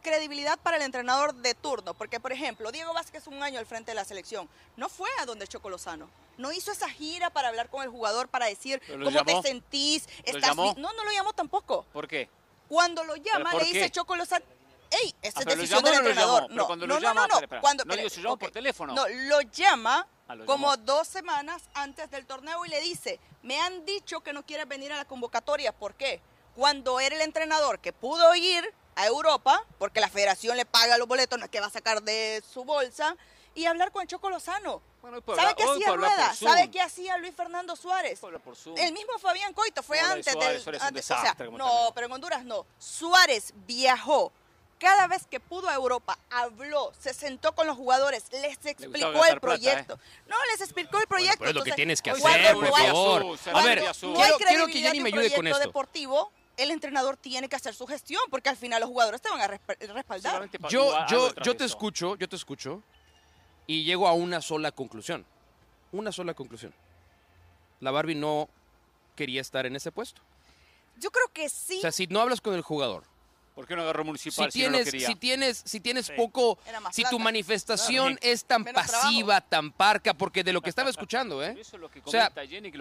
credibilidad para el entrenador de turno, porque por ejemplo, Diego Vázquez un año al frente de la selección, no fue a donde Choco Lozano. No hizo esa gira para hablar con el jugador, para decir cómo te sentís. Estás no, no lo llamó tampoco. ¿Por qué? Cuando lo llama, le dice Choco Lozano ¡Ey! Esa es decisión del entrenador. No, cuando lo llama, no, no, Cuando, no digo, se llama por teléfono. No, lo llama ah, como dos semanas antes del torneo y le dice, me han dicho que no quieres venir a la convocatoria. ¿Por qué? Cuando era el entrenador que pudo ir a Europa, porque la federación le paga los boletos, no es que va a sacar de su bolsa, y hablar con Choco Lozano. ¿Sabe qué hacía Rueda? ¿Sabe qué hacía Luis Fernando Suárez? El mismo Fabián Coito fue antes del... Antes, o sea, no, pero en Honduras no. Suárez viajó cada vez que pudo a Europa, habló, se sentó con los jugadores, les explicó el proyecto. ¿eh? No, les explicó el proyecto. Bueno, es lo que tienes que hacer, por favor. A ver, quiero, que Jenny me ayude con esto. deportivo, el entrenador tiene que hacer su gestión porque al final los jugadores te van a respaldar. Yo, yo, yo te escucho, yo te escucho y llego a una sola conclusión. Una sola conclusión. La Barbie no quería estar en ese puesto. Yo creo que sí. O sea, si no hablas con el jugador, ¿Por qué no agarró municipal si, tienes, Si tienes, si tienes poco, si tu manifestación es tan pasiva, tan parca, porque de lo que estaba escuchando, ¿eh? o sea,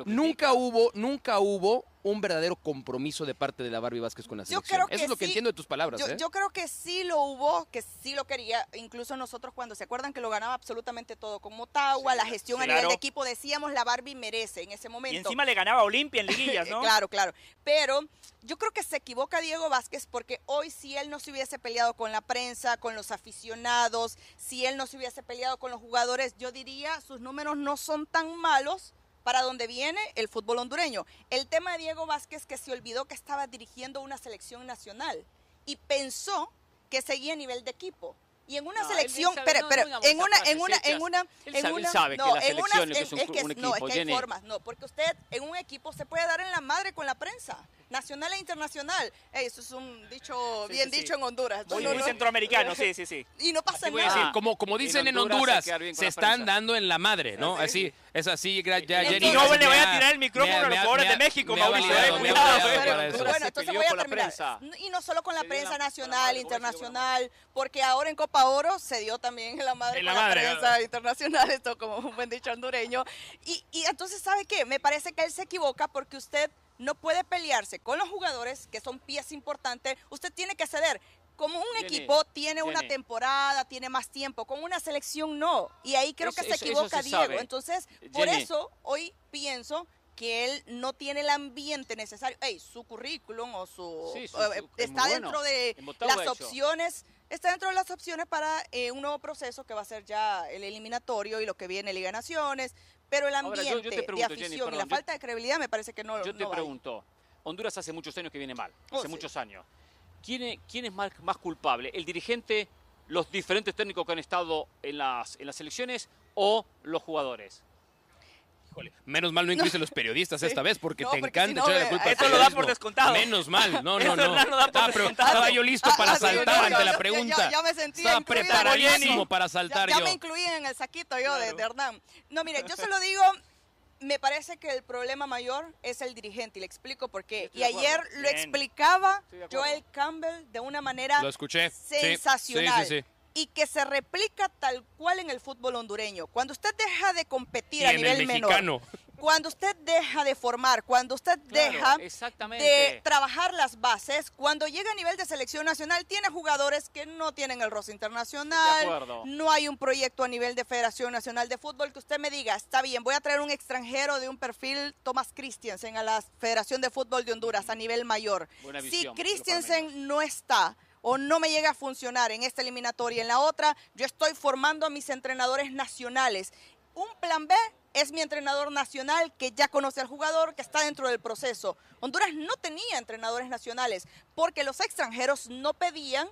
nunca hubo, nunca hubo un verdadero compromiso de parte de la Barbie Vázquez con la selección. Eso es lo que entiendo de tus palabras. Yo, ¿eh? yo, creo que sí lo hubo, que sí lo quería. Incluso nosotros cuando se acuerdan que lo ganaba absolutamente todo, con Motagua, la gestión a nivel de equipo, decíamos la Barbie merece en ese momento. Y encima le ganaba a Olimpia en liguillas, ¿no? claro, claro. Pero yo creo que se equivoca Diego Vázquez porque hoy si él no se hubiese peleado con la prensa, con los aficionados, si él no se hubiese peleado con los jugadores, yo diría sus números no son tan malos para dónde viene el fútbol hondureño. El tema de Diego Vázquez que se olvidó que estaba dirigiendo una selección nacional y pensó que seguía a nivel de equipo. Y en una selección, pero, pero en una, en una, en una, en una, sabe no, que la selección es, un, que, un equipo, no, es que hay formas, no, porque usted en un equipo se puede dar en la madre con la prensa nacional e internacional. eso es un dicho bien dicho en Honduras. Muy, centroamericano, sí, sí, sí. Y no pasa nada. como, como dicen en Honduras, se, están dando en la madre, ¿no? Así, es así, ya Jenny. Y no le voy a tirar el micrófono a los pobres de México, Mauricio. Bueno, entonces voy a terminar. Y no solo con la prensa nacional, internacional, porque ahora en Copa Oro se dio también en la madre con la prensa internacional, esto como un buen dicho hondureño. Y, y entonces, ¿sabe qué? Me parece que él se equivoca porque usted no puede pelearse con los jugadores, que son piezas importantes, usted tiene que ceder. Como un equipo tiene una temporada, tiene más tiempo, con una selección no. Y ahí creo que se equivoca Diego. Entonces, por eso hoy pienso que él no tiene el ambiente necesario. Hey, su currículum o su, eh, está dentro de las opciones, está dentro de las opciones para eh, un nuevo proceso que va a ser ya el eliminatorio y lo que viene Liga Naciones, pero el ambiente de afición y la falta de credibilidad me parece que no Yo te pregunto, Honduras hace muchos años que viene mal, oh, hace muchos años. ¿Quién es, quién es más, más, culpable? ¿El dirigente, los diferentes técnicos que han estado en las, en las elecciones o los jugadores? Menos mal no incluye los periodistas esta vez porque te encanta echarle la culpa. Eso lo da por descontado. Menos mal, no, no, no. estaba, yo listo para ah, saltar ante la pregunta. Ya, me sentí Estaba preparadísimo para saltar yo. Ya me incluí en el saquito yo de, Hernán. No, mire, yo se lo digo, me parece que el problema mayor es el dirigente y le explico por qué. Y ayer lo explicaba Joel Campbell de una manera lo escuché. sensacional. Sí, sí, sí, y que se replica tal cual en el fútbol hondureño. Cuando usted deja de competir a nivel menor, cuando usted deja de formar, cuando usted deja de trabajar las bases, cuando llega a nivel de selección nacional, tiene jugadores que no tienen el roce internacional, no hay un proyecto a nivel de Federación Nacional de Fútbol que usted me diga, está bien, voy a traer un extranjero de un perfil Thomas Christiansen a la Federación de Fútbol de Honduras a nivel mayor. si Christiansen no está, o no me llega a funcionar en esta eliminatoria, en la otra, yo estoy formando a mis entrenadores nacionales. Un plan B es mi entrenador nacional que ya conoce al jugador, que está dentro del proceso. Honduras no tenía entrenadores nacionales porque los extranjeros no pedían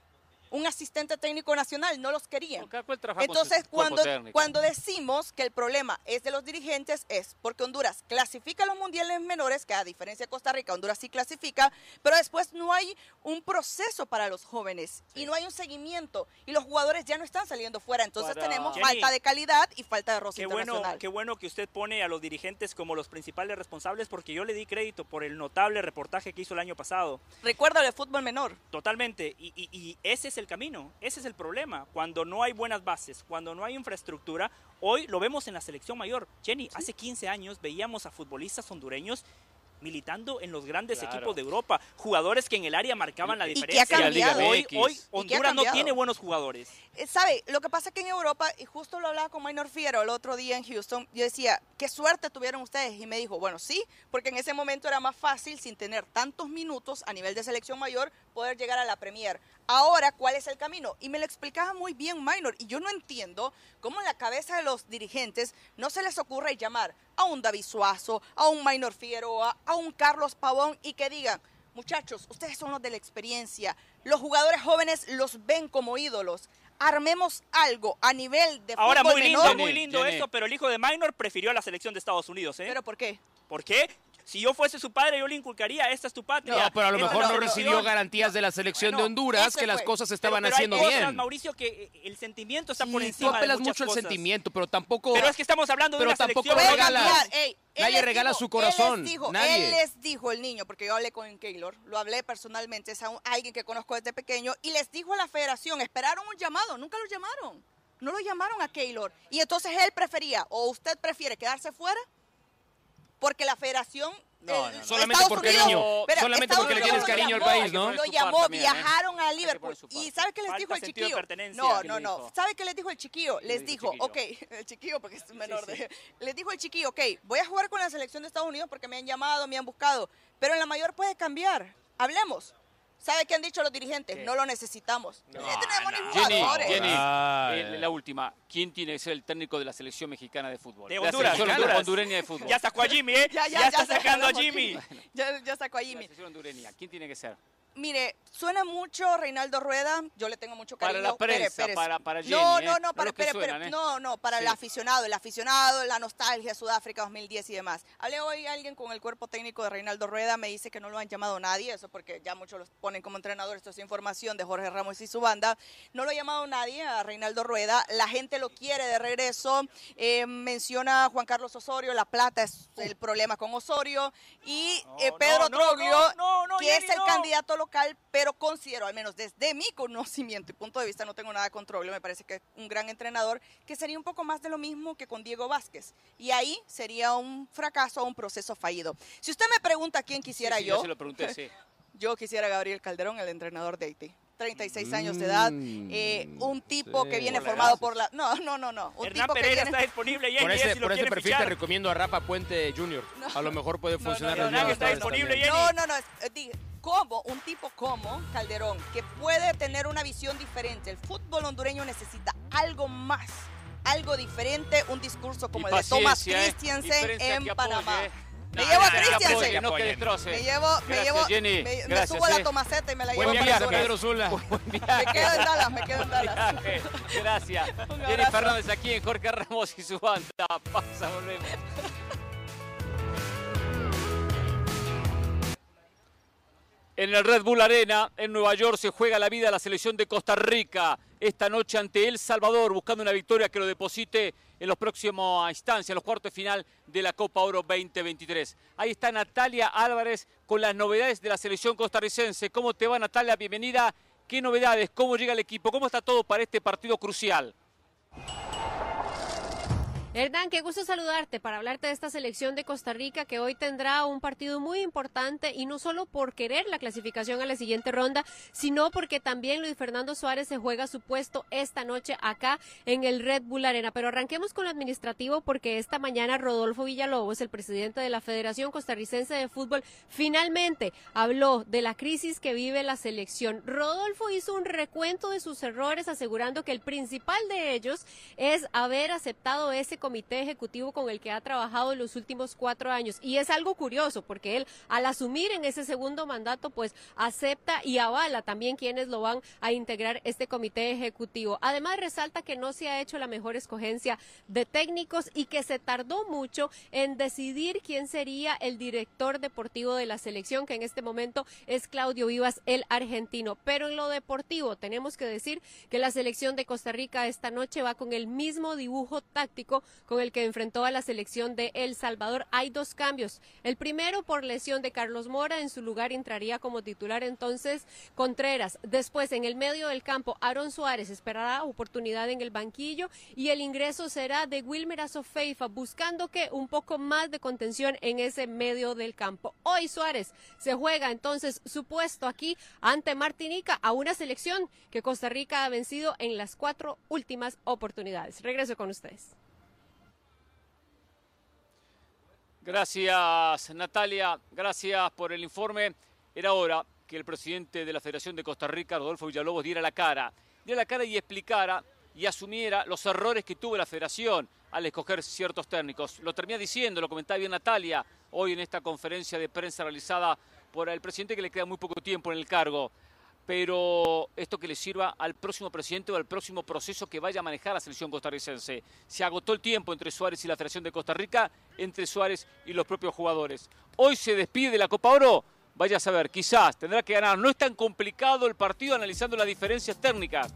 un asistente técnico nacional, no los querían. Entonces, cuando, cuando decimos que el problema es de los dirigentes, es porque Honduras clasifica los mundiales menores, que a diferencia de Costa Rica, Honduras sí clasifica, pero después no hay un proceso para los jóvenes y no hay un seguimiento y los jugadores ya no están saliendo fuera. Entonces tenemos falta de calidad y falta de rostro qué bueno, qué bueno que usted pone a los dirigentes como los principales responsables, porque yo le di crédito por el notable reportaje que hizo el año pasado. Recuerda el fútbol menor. Totalmente, y, y ese es el camino, ese es el problema. Cuando no hay buenas bases, cuando no hay infraestructura, hoy lo vemos en la selección mayor. Jenny, hace 15 años veíamos a futbolistas hondureños militando en los grandes equipos de Europa, jugadores que en el área marcaban la diferencia. Hoy, hoy Honduras no tiene buenos jugadores. Eh, ¿Sabe? Lo que pasa es que en Europa, y justo lo hablaba con Maynor Fiero el otro día en Houston, yo decía, qué suerte tuvieron ustedes. Y me dijo, bueno, sí, porque en ese momento era más fácil, sin tener tantos minutos a nivel de selección mayor, poder llegar a la Premier. Ahora, ¿cuál es el camino? Y me lo explicaba muy bien Minor. Y yo no entiendo cómo en la cabeza de los dirigentes no se les ocurre llamar a un David Suazo, a un Minor Figueroa, a un Carlos Pavón y que digan, muchachos, ustedes son los de la experiencia. Los jugadores jóvenes los ven como ídolos. Armemos algo a nivel de Ahora, muy lindo, muy lindo eso, pero el hijo de Minor prefirió a la selección de Estados Unidos, ¿eh? ¿Pero por qué? ¿Por qué? Si yo fuese su padre, yo le inculcaría, esta es tu patria. No, pero a lo mejor no, recibió garantías de la selección de Honduras que las cosas estaban haciendo bien. Mauricio, que el sentimiento está por encima tú apelas de mucho al sentimiento, pero tampoco... Pero es que estamos hablando de pero una tampoco selección... regalas, nadie regala su corazón, él les, dijo, nadie. él les dijo, el niño, porque yo hablé con Keylor, lo hablé personalmente, es a alguien que conozco desde pequeño, y les dijo a la federación, esperaron un llamado, nunca lo llamaron. No lo llamaron a Keylor. Y entonces él prefería, o usted prefiere quedarse fuera, porque la federación solamente por cariño. solamente porque le tienes cariño al país, ¿no? Lo llamó, viajaron a Liverpool. ¿Y sabes qué les dijo el chiquillo? No, no, no. ¿Sabe qué les dijo el chiquillo? Les dijo, ok, el chiquillo, porque es menor de. Les dijo el chiquillo, ok, voy a jugar con la selección de Estados Unidos porque me han llamado, me han buscado. Pero en la mayor puede cambiar. Hablemos. ¿Sabe qué han dicho los dirigentes? No lo necesitamos. No, tenemos ni jugadores. Jenny, eh, la última. ¿Quién tiene que ser el técnico de la selección mexicana de fútbol? De Honduras. La selección hondureña de fútbol. Ya sacó a Jimmy, ¿eh? Ya, ya, ya, está sacando a Jimmy. Ya, ya sacó a Jimmy. La selección hondureña. ¿Quién tiene que ser? Mire, suena mucho Reinaldo Rueda, yo le tengo mucho cariño. Para la prensa, para, para Jenny, No, no, no, para, ¿eh? no, no, para el aficionado, el aficionado, la nostalgia, Sudáfrica 2010 y demás. Hablé hoy alguien con el cuerpo técnico de Reinaldo Rueda, me dice que no lo han llamado nadie, eso porque ya muchos los ponen como entrenador, esto es información de Jorge Ramos y su banda. No lo ha llamado nadie a Reinaldo Rueda, la gente lo quiere de regreso. Eh, menciona Juan Carlos Osorio, La Plata es el problema con Osorio. Y eh, Pedro Troglio, que es el candidato local, pero considero, al menos desde mi conocimiento y punto de vista, no tengo nada contra me parece que es un gran entrenador, que sería un poco más de lo mismo que con Diego Vázquez. Y ahí sería un fracaso un proceso fallido. Si usted me pregunta quién quisiera yo, yo, se lo pregunté, sí. yo quisiera a Gabriel Calderón, el entrenador de Haití. 36 años de edad, eh, mm, un tipo que viene formado por la... No, no, no, no. Un tipo Pereira que viene... está disponible Por ese, por ese perfil te recomiendo a Rafa Puente Jr. A lo mejor puede funcionar. No, no, está disponible, no, no, no, eh, como un tipo como Calderón, que puede tener una visión diferente. El fútbol hondureño necesita algo más, algo diferente, un discurso como el de Thomas ¿eh? Christiansen en Panamá. Me llevo a Christiansen. No que destroce. Me llevo, me llevo, Jenny. me, subo a la Tomaceta y me la llevo a Pedro Zula. Me quedo en Dallas, me quedo en Dallas. Gracias. Jenny Fernández aquí en Jorge Ramos y su banda. Pasa, volvemos. En el Red Bull Arena, en Nueva York, se juega la vida de la selección de Costa Rica esta noche ante El Salvador, buscando una victoria que lo deposite en los próximos instancias, los cuartos de final de la Copa Oro 2023. Ahí está Natalia Álvarez con las novedades de la selección costarricense. ¿Cómo te va Natalia? Bienvenida. ¿Qué novedades? ¿Cómo llega el equipo? ¿Cómo está todo para este partido crucial? Hernán, qué gusto saludarte para hablarte de esta selección de Costa Rica que hoy tendrá un partido muy importante y no solo por querer la clasificación a la siguiente ronda, sino porque también Luis Fernando Suárez se juega su puesto esta noche acá en el Red Bull Arena. Pero arranquemos con lo administrativo porque esta mañana Rodolfo Villalobos, el presidente de la Federación Costarricense de Fútbol, finalmente habló de la crisis que vive la selección. Rodolfo hizo un recuento de sus errores asegurando que el principal de ellos es haber aceptado ese comité ejecutivo con el que ha trabajado los últimos cuatro años. Y es algo curioso porque él, al asumir en ese segundo mandato, pues acepta y avala también quienes lo van a integrar este comité ejecutivo. Además, resalta que no se ha hecho la mejor escogencia de técnicos y que se tardó mucho en decidir quién sería el director deportivo de la selección, que en este momento es Claudio Vivas, el argentino. Pero en lo deportivo, tenemos que decir que la selección de Costa Rica esta noche va con el mismo dibujo táctico con el que enfrentó a la selección de El Salvador. Hay dos cambios. El primero por lesión de Carlos Mora, en su lugar entraría como titular entonces Contreras. Después en el medio del campo, Aaron Suárez esperará oportunidad en el banquillo y el ingreso será de Wilmer Azofeifa, buscando que un poco más de contención en ese medio del campo. Hoy Suárez se juega entonces su puesto aquí ante Martinica a una selección que Costa Rica ha vencido en las cuatro últimas oportunidades. Regreso con ustedes. Gracias, Natalia. Gracias por el informe. Era hora que el presidente de la Federación de Costa Rica, Rodolfo Villalobos, diera la cara. Diera la cara y explicara y asumiera los errores que tuvo la federación al escoger ciertos técnicos. Lo termina diciendo, lo comentaba bien Natalia hoy en esta conferencia de prensa realizada por el presidente que le queda muy poco tiempo en el cargo pero esto que le sirva al próximo presidente o al próximo proceso que vaya a manejar la selección costarricense. Se agotó el tiempo entre Suárez y la Federación de Costa Rica, entre Suárez y los propios jugadores. Hoy se despide de la Copa Oro, vaya a saber, quizás tendrá que ganar. No es tan complicado el partido analizando las diferencias técnicas,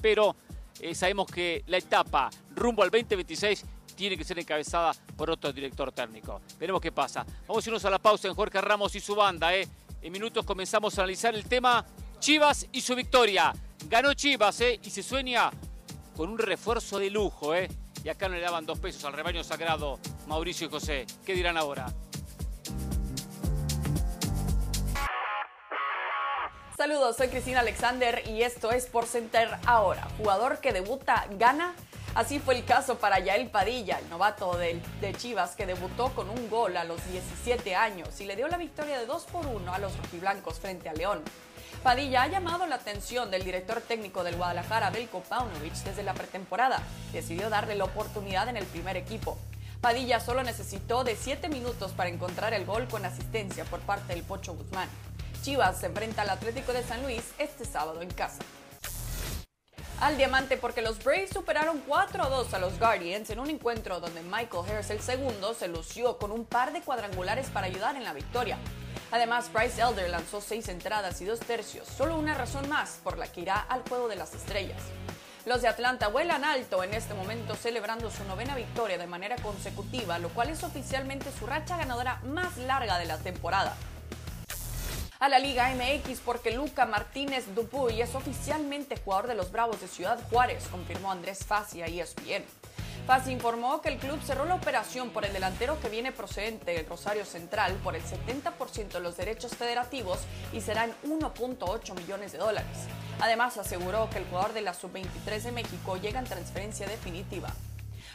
pero eh, sabemos que la etapa rumbo al 2026 tiene que ser encabezada por otro director técnico. Veremos qué pasa. Vamos a irnos a la pausa en Jorge Ramos y su banda. ¿eh? En minutos comenzamos a analizar el tema Chivas y su victoria. Ganó Chivas ¿eh? y se sueña con un refuerzo de lujo. ¿eh? Y acá no le daban dos pesos al rebaño sagrado Mauricio y José. ¿Qué dirán ahora? Saludos, soy Cristina Alexander y esto es Por Center Ahora. Jugador que debuta, gana. Así fue el caso para Yael Padilla, el novato de, de, Chivas, que debutó con un gol a los 17 años y le dio la victoria de 2 por 1 a los rojiblancos frente a León. Padilla ha llamado la atención del director técnico del Guadalajara, Belko Paunovic, desde la pretemporada. Decidió darle la oportunidad en el primer equipo. Padilla solo necesitó de 7 minutos para encontrar el gol con asistencia por parte del Pocho Guzmán. Chivas se enfrenta al Atlético de San Luis este sábado en casa. Al diamante porque los Braves superaron 4 a 2 a los Guardians en un encuentro donde Michael Harris el segundo se lució con un par de cuadrangulares para ayudar en la victoria. Además, Bryce Elder lanzó 6 entradas y 2 tercios, solo una razón más por la que irá al juego de las estrellas. Los de Atlanta vuelan alto en este momento celebrando su novena victoria de manera consecutiva, lo cual es oficialmente su racha ganadora más larga de la temporada a la Liga MX porque Luca Martínez Dupuy es oficialmente jugador de los Bravos de Ciudad Juárez, confirmó Andrés Fassi a ESPN. Fassi informó que el club cerró la operación por el delantero que viene procedente del Rosario Central por el 70% de los derechos federativos y serán 1.8 millones de dólares. Además, aseguró que el jugador de la Sub-23 de México llega en transferencia definitiva.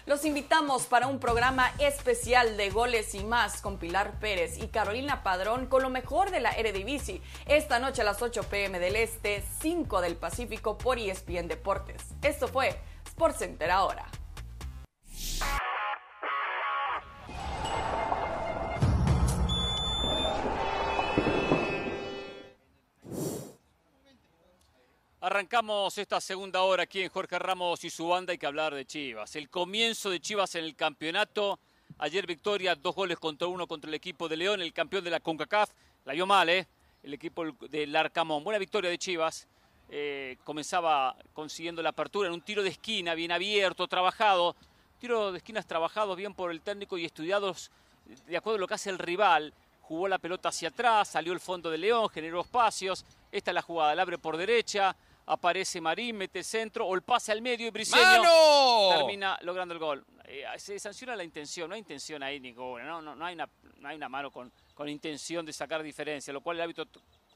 Los invitamos para un programa especial de goles y más con Pilar Pérez y Carolina Padrón con lo mejor de la Eredivisie. Esta noche a las 8 pm del Este, 5 del Pacífico por ESPN Deportes. Esto fue SportsCenter ahora. Arrancamos esta segunda hora aquí en Jorge Ramos y su banda. Hay que hablar de Chivas. El comienzo de Chivas en el campeonato. Ayer victoria, dos goles contra uno contra el equipo de León, el campeón de la CONCACAF. La vio mal, ¿eh? El equipo del Arcamón. Buena victoria de Chivas. Eh, comenzaba consiguiendo la apertura en un tiro de esquina, bien abierto, trabajado. Tiro de esquinas trabajados bien por el técnico y estudiados de acuerdo a lo que hace el rival. Jugó la pelota hacia atrás, salió el fondo de León, generó espacios. Esta es la jugada, la abre por derecha, aparece Marín, mete centro o el pase al medio y Briseño termina logrando el gol. Eh, se sanciona la intención, no hay intención ahí ninguna, no, no, no, hay, una, no hay una mano con, con intención de sacar diferencia, lo cual el árbitro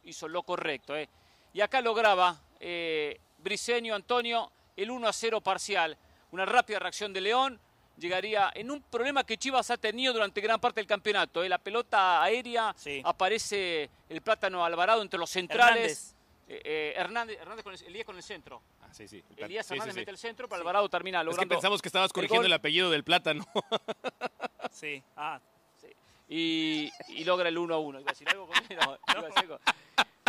hizo lo correcto. Eh. Y acá lograba eh, Briseño, Antonio, el 1 a 0 parcial. Una rápida reacción de León llegaría en un problema que Chivas ha tenido durante gran parte del campeonato. Eh. La pelota aérea, aparece el plátano Alvarado entre los centrales. Eh, Hernández, Hernández con el, Elías con el centro. Ah, sí, sí. Elías Hernández mete el centro, pero Alvarado termina logrando. Es que pensamos que estabas corrigiendo el, apellido del plátano. sí, ah. Sí. Y, y, logra el 1 a 1.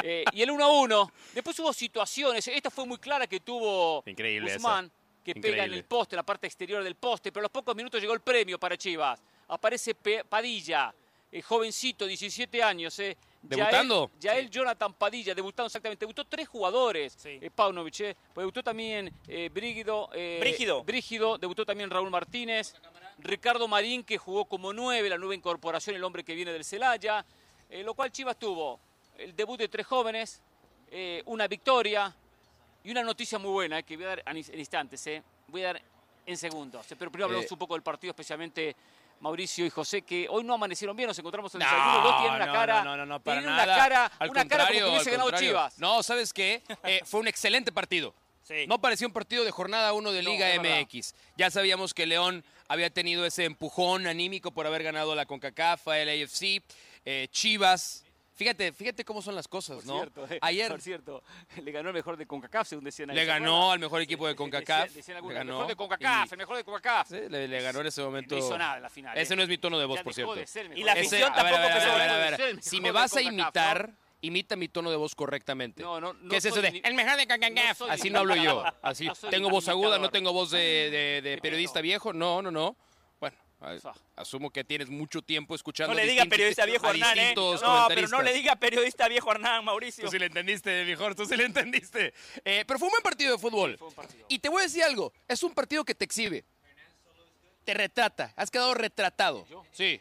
Eh, y el 1 a 1. Después hubo situaciones. Esta fue muy clara que tuvo Increíble Guzmán, que pega en el poste, en la parte exterior del poste. Pero a los pocos minutos llegó el premio para Chivas. Aparece Padilla, el jovencito, 17 años. Eh, ¿Debutando? Ya él, Jonathan Padilla, debutando exactamente. Debutó tres jugadores, sí. eh, Paunovic. Eh. Pues debutó también eh, Brígido, Brígido. Brígido. Debutó también Raúl Martínez. Ricardo Marín, que jugó como nueve, la nueva incorporación, el hombre que viene del Celaya. Lo cual Chivas tuvo el debut de tres jóvenes, una victoria y una noticia muy buena que voy a dar en instantes. Voy a dar en segundos. Pero primero hablamos un poco del partido, especialmente Mauricio y José, que hoy no amanecieron bien, nos encontramos en el desayuno, no, tienen una cara, no, no, no, para tienen nada. una cara, al una cara como que hubiese ganado Chivas. No, ¿sabes qué? Eh, fue un excelente partido. Sí. No parecía un partido de jornada 1 de Liga MX. Ya sabíamos que León había tenido ese empujón anímico por haber ganado la CONCACAF, el AFC. Eh, Chivas Fíjate, fíjate cómo son las cosas, por ¿no? Cierto, eh, Ayer. Por cierto, le ganó el mejor de CONCACAF, según decían ahí. Le ganó al mejor equipo de CONCACAF. Decían, decían le algunos, ganó. el mejor de CONCACAF, y- el mejor de CONCACAF. Sí, le, le ganó en ese momento. No hizo nada en la final. Ese eh. no es mi tono de voz, Ya por cierto. de ser el Y la afición ver, a tampoco ver, a ver, a ver, a ver. Si me vas a imitar, imita mi tono de voz correctamente. No, no, no ¿Qué es eso de ni- el mejor de CONCACAF? No Así no hablo yo. Así tengo voz aguda, no tengo voz de, de- de periodista viejo. No, no, no. Asumo que tienes mucho tiempo escuchando No le diga periodista viejo Hernán, ¿eh? No, pero no le diga periodista viejo Hernán, Mauricio. Tú sí le entendiste, mejor, tú sí le entendiste. Eh, pero fue un buen partido de fútbol. Fue un partido. Y te voy a decir algo, es un partido que te exhibe. Te retrata, has quedado retratado. Sí.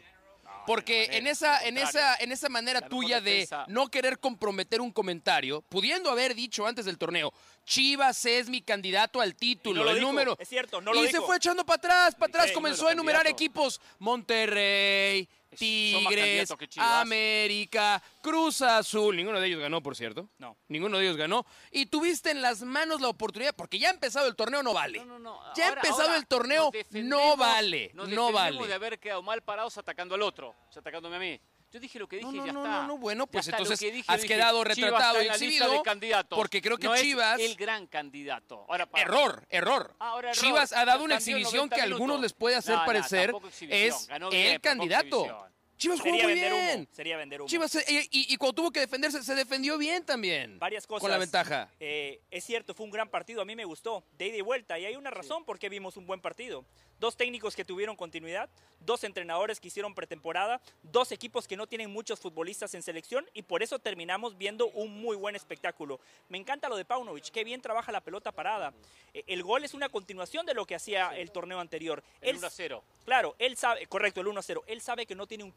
Porque en esa, en esa, en esa manera tuya de no querer comprometer un comentario, pudiendo haber dicho antes del torneo, Chivas es mi candidato al título, Y no lo el dijo, número. es cierto, no lo y se fue echando para atrás, para atrás, comenzó a enumerar equipos. Monterrey, Tigres, América, Cruz Azul. Ninguno de ellos ganó, por cierto. No. Ninguno de ellos ganó. Y tuviste en las manos la oportunidad, porque ya ha empezado el torneo, no vale. No, no, no. Ya ha empezado el torneo, no vale. no vale. de haber quedado mal parados atacando al otro, atacandome a mí. Yo dije lo que dije no, y ya no, está. No, no, bueno, pues entonces has quedado retratado y exhibido. Porque creo que Chivas. Es el gran candidato. Error, error. Chivas ha dado una exhibición que a algunos les puede hacer parecer es el candidato. Chivas jugó muy bien. Sería vender humo. Chivas, eh, y, cuando tuvo que defenderse, se defendió bien también. Varias cosas. Con la ventaja. Eh, es cierto, fue un gran partido. A mí me gustó. De ida y vuelta. Y hay una razón por qué vimos un buen partido. Dos técnicos que tuvieron continuidad, dos entrenadores que hicieron pretemporada, dos equipos que no tienen muchos futbolistas en selección y por eso terminamos viendo un muy buen espectáculo. Me encanta lo de Paunovic, qué bien trabaja la pelota parada. Eh, el gol es una continuación de lo que hacía el torneo anterior. El 1-0. Claro, él sabe, correcto, el 1-0. Él sabe que no tiene un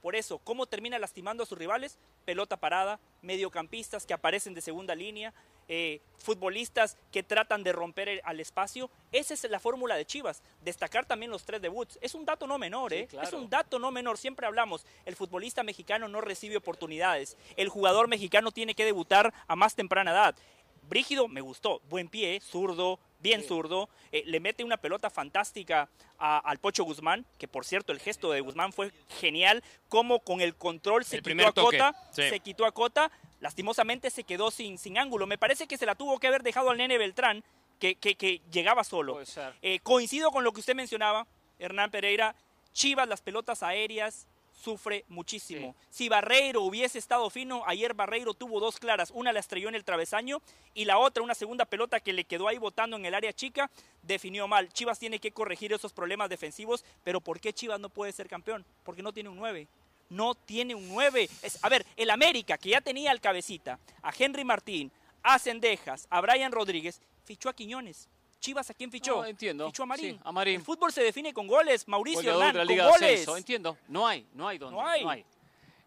Por eso, ¿cómo termina lastimando a sus rivales? Pelota parada, mediocampistas que aparecen de segunda línea, eh, futbolistas que tratan de romper al espacio. Esa es la fórmula de Chivas. Destacar también los tres debuts. Es un dato no menor, ¿eh? Es un dato no menor. Siempre hablamos, el futbolista mexicano no recibe oportunidades. El jugador mexicano tiene que debutar a más temprana edad. Brígido me gustó, buen pie, zurdo, bien zurdo, eh, le mete una pelota fantástica al Pocho Guzmán, que por cierto el gesto de Guzmán fue genial, como con el control se quitó a Cota, se quitó a Cota, lastimosamente se quedó sin, sin ángulo. Me parece que se la tuvo que haber dejado al nene Beltrán, que, que, llegaba solo. Eh, coincido con lo que usted mencionaba, Hernán Pereira, Chivas, las pelotas aéreas, sufre muchísimo. Si Barreiro hubiese estado fino, ayer Barreiro tuvo dos claras, una la estrelló en el travesaño y la otra, una segunda pelota que le quedó ahí botando en el área chica, definió mal. Chivas tiene que corregir esos problemas defensivos, pero ¿por qué Chivas no puede ser campeón? Porque no tiene un 9 no tiene un 9. Es, a ver, el América, que ya tenía al cabecita, a Henry Martín, a Cendejas, a Brian Rodríguez, fichó a Quiñones. Chivas, ¿a quién fichó? entiendo. Fichó a Marín. a Marín. El fútbol se define con goles, Mauricio Hernán, con goles. entiendo. No hay, no hay donde. No hay.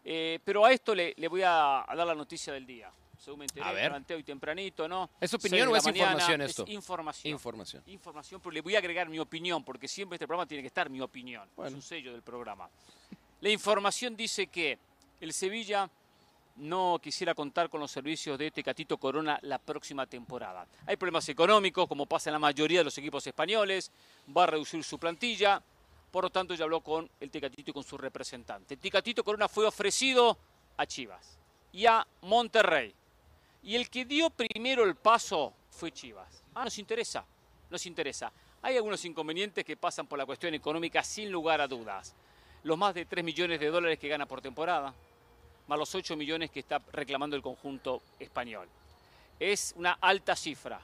Eh, pero a esto le, voy a, dar la noticia del día. Según me enteré, a ver. hoy tempranito, ¿no? ¿Es opinión o es información esto? Es información. Información. Información, pero le voy a agregar mi opinión, porque siempre este programa tiene que estar mi opinión. Es un sello del programa. La información dice que el Sevilla no quisiera contar con los servicios de Tecatito Corona la próxima temporada. Hay problemas económicos, como pasa en la mayoría de los equipos españoles, va a reducir su plantilla, por lo tanto ya habló con el Tecatito y con su representante. Tecatito Corona fue ofrecido a Chivas y a Monterrey. Y el que dio primero el paso fue Chivas. Ah, nos interesa, nos interesa. Hay algunos inconvenientes que pasan por la cuestión económica sin lugar a dudas los más de 3 millones de dólares que gana por temporada, más los 8 millones que está reclamando el conjunto español. Es una alta cifra.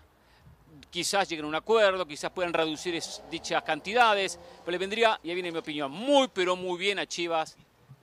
Quizás lleguen a un acuerdo, quizás puedan reducir dichas cantidades, pero le vendría, y ahí viene mi opinión, muy pero muy bien a Chivas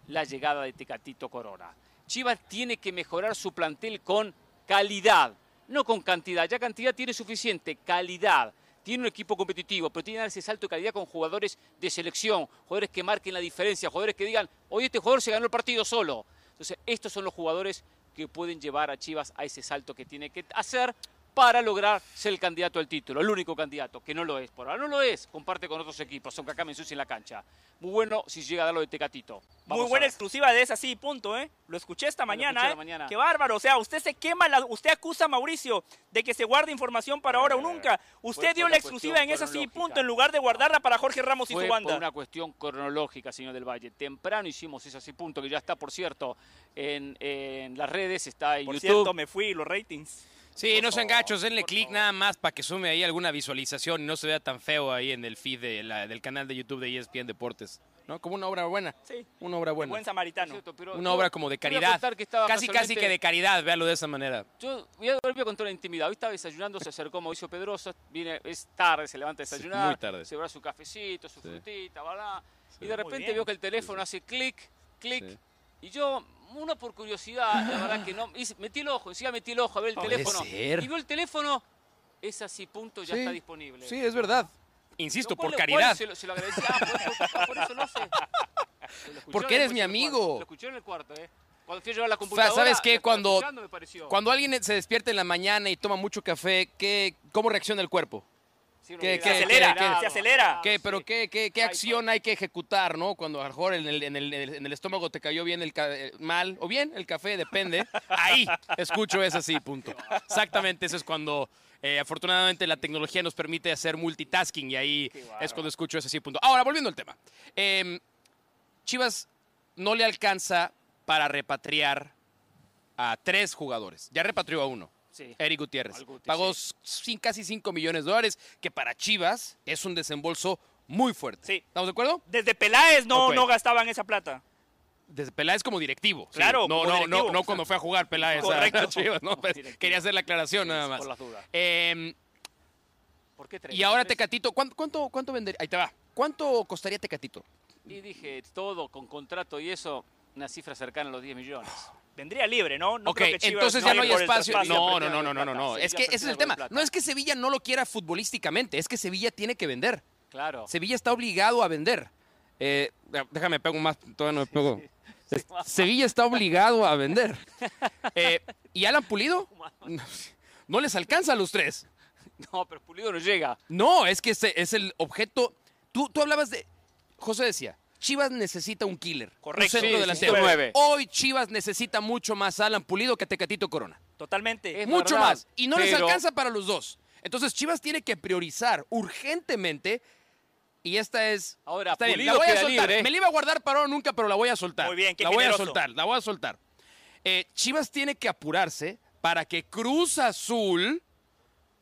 la llegada de Tecatito Corona. Chivas tiene que mejorar su plantel con calidad, no con cantidad. Ya cantidad tiene suficiente, calidad tiene un equipo competitivo, pero tiene que dar ese salto de calidad con jugadores de selección, jugadores que marquen la diferencia, jugadores que digan, hoy este jugador se ganó el partido solo. Entonces, estos son los jugadores que pueden llevar a Chivas a ese salto que tiene que hacer para lograr ser el candidato al título, el único candidato, que no lo es. Por ahora no lo es, comparte con otros equipos, aunque acá me ensucie en la cancha. Muy bueno si llega a darlo de Tecatito. Muy buena exclusiva de esa, sí, punto, ¿eh? Lo escuché esta mañana, ¿eh? Mañana. Qué bárbaro, o sea, usted se quema, la, usted acusa a Mauricio de que se guarde información para ahora o nunca. Usted dio la exclusiva en esa, sí, punto, en lugar de guardarla para Jorge Ramos y su banda. Por una cuestión cronológica, señor del Valle. Temprano hicimos ese así, punto, que ya está, por cierto, en, las redes, está en por YouTube. cierto, me fui, los ratings. Sí, no sean gachos, denle clic nada más para que sume ahí alguna visualización y no se vea tan feo ahí en el feed del canal de YouTube de ESPN Deportes. ¿No? Como una obra buena. Sí. Una obra buena. buen samaritano. una obra como de caridad. casi, casi que de caridad, véalo de esa manera. Yo voy a, volver a contar la intimidad. Hoy estaba desayunando, se acercó Mauricio Pedrosa, viene, es tarde, se levanta a desayunar. muy tarde. Se va su cafecito, su frutita, ¿verdad? Y de repente veo que el teléfono hace clic, clic. Y yo uno por curiosidad, la verdad que no. Metí el ojo, decía metí el ojo a ver el teléfono. Y veo el teléfono, es así, punto, ya está disponible. Sí, es verdad. Insisto, por caridad. Se lo, se lo agradecí. Ah, por, eso lo sé. Porque eres mi amigo. Lo escuché en el cuarto, ¿eh? Cuando fui a llevar la computadora. ¿Sabes qué? Cuando, cuando alguien se despierta en la mañana y toma mucho café, ¿qué, ¿cómo reacciona el cuerpo? Se acelera, se acelera. ¿Qué, pero qué, qué, qué acción hay que ejecutar, no? Cuando a lo mejor en el, en el, en el estómago te cayó bien el eh, mal o bien el café, depende. Ahí escucho es así, punto. Exactamente, eso es cuando eh, afortunadamente la tecnología nos permite hacer multitasking y ahí es cuando escucho ese así, punto. Ahora, volviendo al tema. Em, Chivas no le alcanza para repatriar a tres jugadores. Ya repatrió a uno. Eric Gutiérrez. Pagó casi 5 millones de dólares, que para Chivas es un desembolso muy fuerte. Sí. ¿Estamos de acuerdo? Desde Peláez no, no gastaban esa plata. Desde Peláez como directivo. Claro, no, no, no, no cuando fue a jugar Peláez a Chivas. No, pues, quería hacer la aclaración nada más. Por las dudas. Em, ¿Por qué tres? Y ahora Tecatito, ¿cuánto, cuánto, cuánto vendería? Ahí te va. ¿Cuánto costaría Tecatito? Y dije, todo con contrato y eso, una cifra cercana a los 10 millones. Vendría libre, ¿no? no ok, entonces ya no hay espacio. No, no, no, no, no, no, no. Es que ese es el tema. No es que Sevilla no lo quiera futbolísticamente, es que Sevilla tiene que vender. Claro. Sevilla está obligado a vender. Eh, déjame, pego más, todavía no me pego. Sevilla está obligado a vender. Eh, ¿Y Alan Pulido? No les alcanza a los tres. No, pero Pulido no llega. No, es que ese es el objeto. Tú, tú hablabas de. José decía, Chivas necesita un killer. Correcto. Un centro delantero. Hoy Chivas necesita mucho más Alan Pulido que Tecatito Corona. Totalmente. mucho más. Y no les alcanza para los dos. Entonces Chivas tiene que priorizar urgentemente. Y esta es. Ahora, Pulido La voy a soltar. Me la iba a guardar para nunca, pero la voy a soltar. Muy bien, qué La voy a soltar, la voy a soltar. Eh, Chivas tiene que apurarse para que Cruz Azul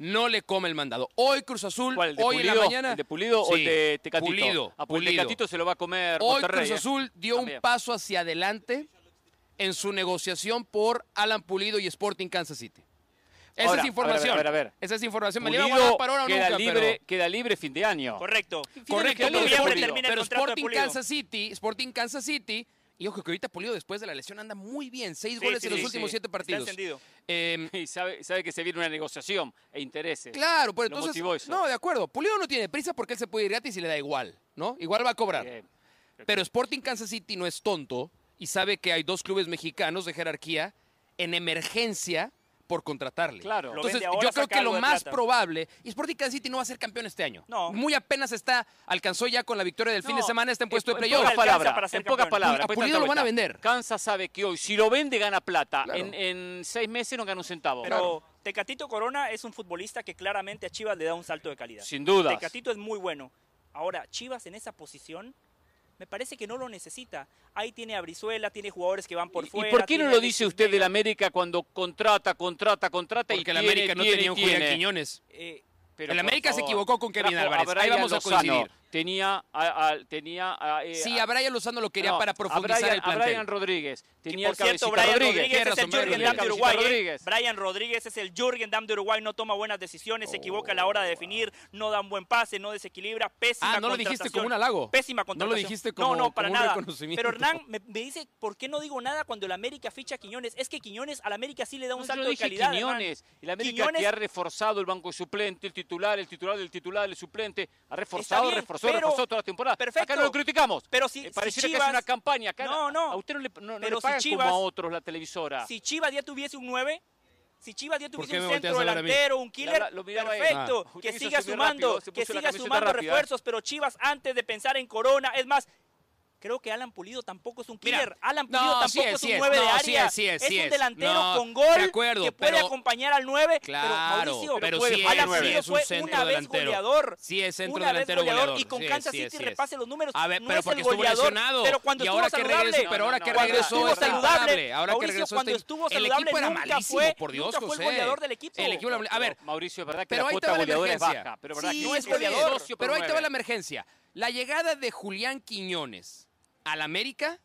no le come el mandado. Hoy Cruz Azul, hoy en la mañana. ¿El de Pulido o el de Tecatito? Pulido. Ah, pues Tecatito se lo va a comer Hoy Cruz ¿eh? Azul dio un paso hacia adelante en su negociación por Alan Pulido y Sporting Kansas City. Esa es información. A ver, a ver, Esa es información. Pulido Me a para ahora queda nunca, libre, queda libre fin de año. Correcto. Correcto. Pero, Sporting Kansas City, Sporting Kansas City y ojo que ahorita Pulido después de la lesión anda muy bien. Seis goles en los últimos siete partidos. Está. Eh, y sabe, sabe, que se viene una negociación e intereses. Claro, pero entonces. No, de acuerdo. Pulido no tiene prisa porque él se puede ir gratis y le da igual, ¿no? Igual va a cobrar. Pero Sporting Kansas City no es tonto y sabe que hay dos clubes mexicanos de jerarquía en emergencia por contratarle. Claro. Entonces, yo creo que lo más probable, y Sporting Kansas City no va a ser campeón este año. No. Muy apenas está, alcanzó ya con la victoria del fin de semana, está en puesto de playoff. En pocas palabras, en pocas palabras. A Pulido lo van a vender. Kansas sabe que hoy, si lo vende, gana plata. En, seis meses no gana un centavo. Pero Tecatito Corona es un futbolista que claramente a Chivas le da un salto de calidad. Sin duda. Tecatito es muy bueno. Ahora, Chivas en esa posición me parece que no lo necesita. Ahí tiene a Brizuela, tiene jugadores que van por fuera. ¿Y por qué no lo dice usted del América cuando contrata, contrata, contrata Porque y el América no tenía un Julián Quiñones. Eh, el América se equivocó con Kevin Álvarez. Ahí vamos a coincidir tenía tenía eh, sí, a Brian Lozano lo quería para profundizar el plantel. A Brian Rodríguez. Tenía por cierto, Brian Rodríguez, es el Jürgen Damm de Uruguay. ¿eh? Brian Rodríguez es el Jürgen Damm de Uruguay, no toma buenas decisiones, se equivoca a la hora de definir, no da un buen pase, no desequilibra, pésima Ah, no lo dijiste como un halago. Pésima contratación. No lo dijiste como, no, no, para nada. Pero Hernán me, dice, ¿por qué no digo nada cuando el América ficha a Quiñones? Es que Quiñones al América sí le da un salto de calidad. Quiñones. El América que ha reforzado el banco suplente, el titular, el titular del titular, el suplente, ha reforzado, reforzó, reforzó toda la temporada Perfecto. Acá no lo criticamos. Pero si, eh, pareciera Chivas, que es una campaña. Acá no, no. A usted no le, no, pero le si Chivas, como a otros la televisora. Si Chivas ya tuviese un 9, si Chivas ya tuviese un centro delantero, un killer, perfecto, ah. que siga sumando, que siga sumando refuerzos, pero Chivas antes de pensar en Corona, es más, creo que Alan Pulido tampoco es un killer. Alan Pulido tampoco es, un 9 de área. es, un delantero con gol que puede acompañar al 9. Claro, pero, Mauricio, Alan Pulido fue una vez goleador. Sí, es centro una delantero vez goleador. Y con Kansas City repase los números. A ver, no pero es porque el goleador, lesionado. Pero cuando y ahora estuvo que saludable. pero ahora que regresó está saludable. Ahora que regresó cuando estuvo saludable el equipo era malísimo, por Dios, fue el goleador del equipo. El equipo a ver, Mauricio, es verdad que la cuota goleador es baja, pero verdad no es goleador. Pero ahí te va la emergencia. La llegada de Julián Quiñones al América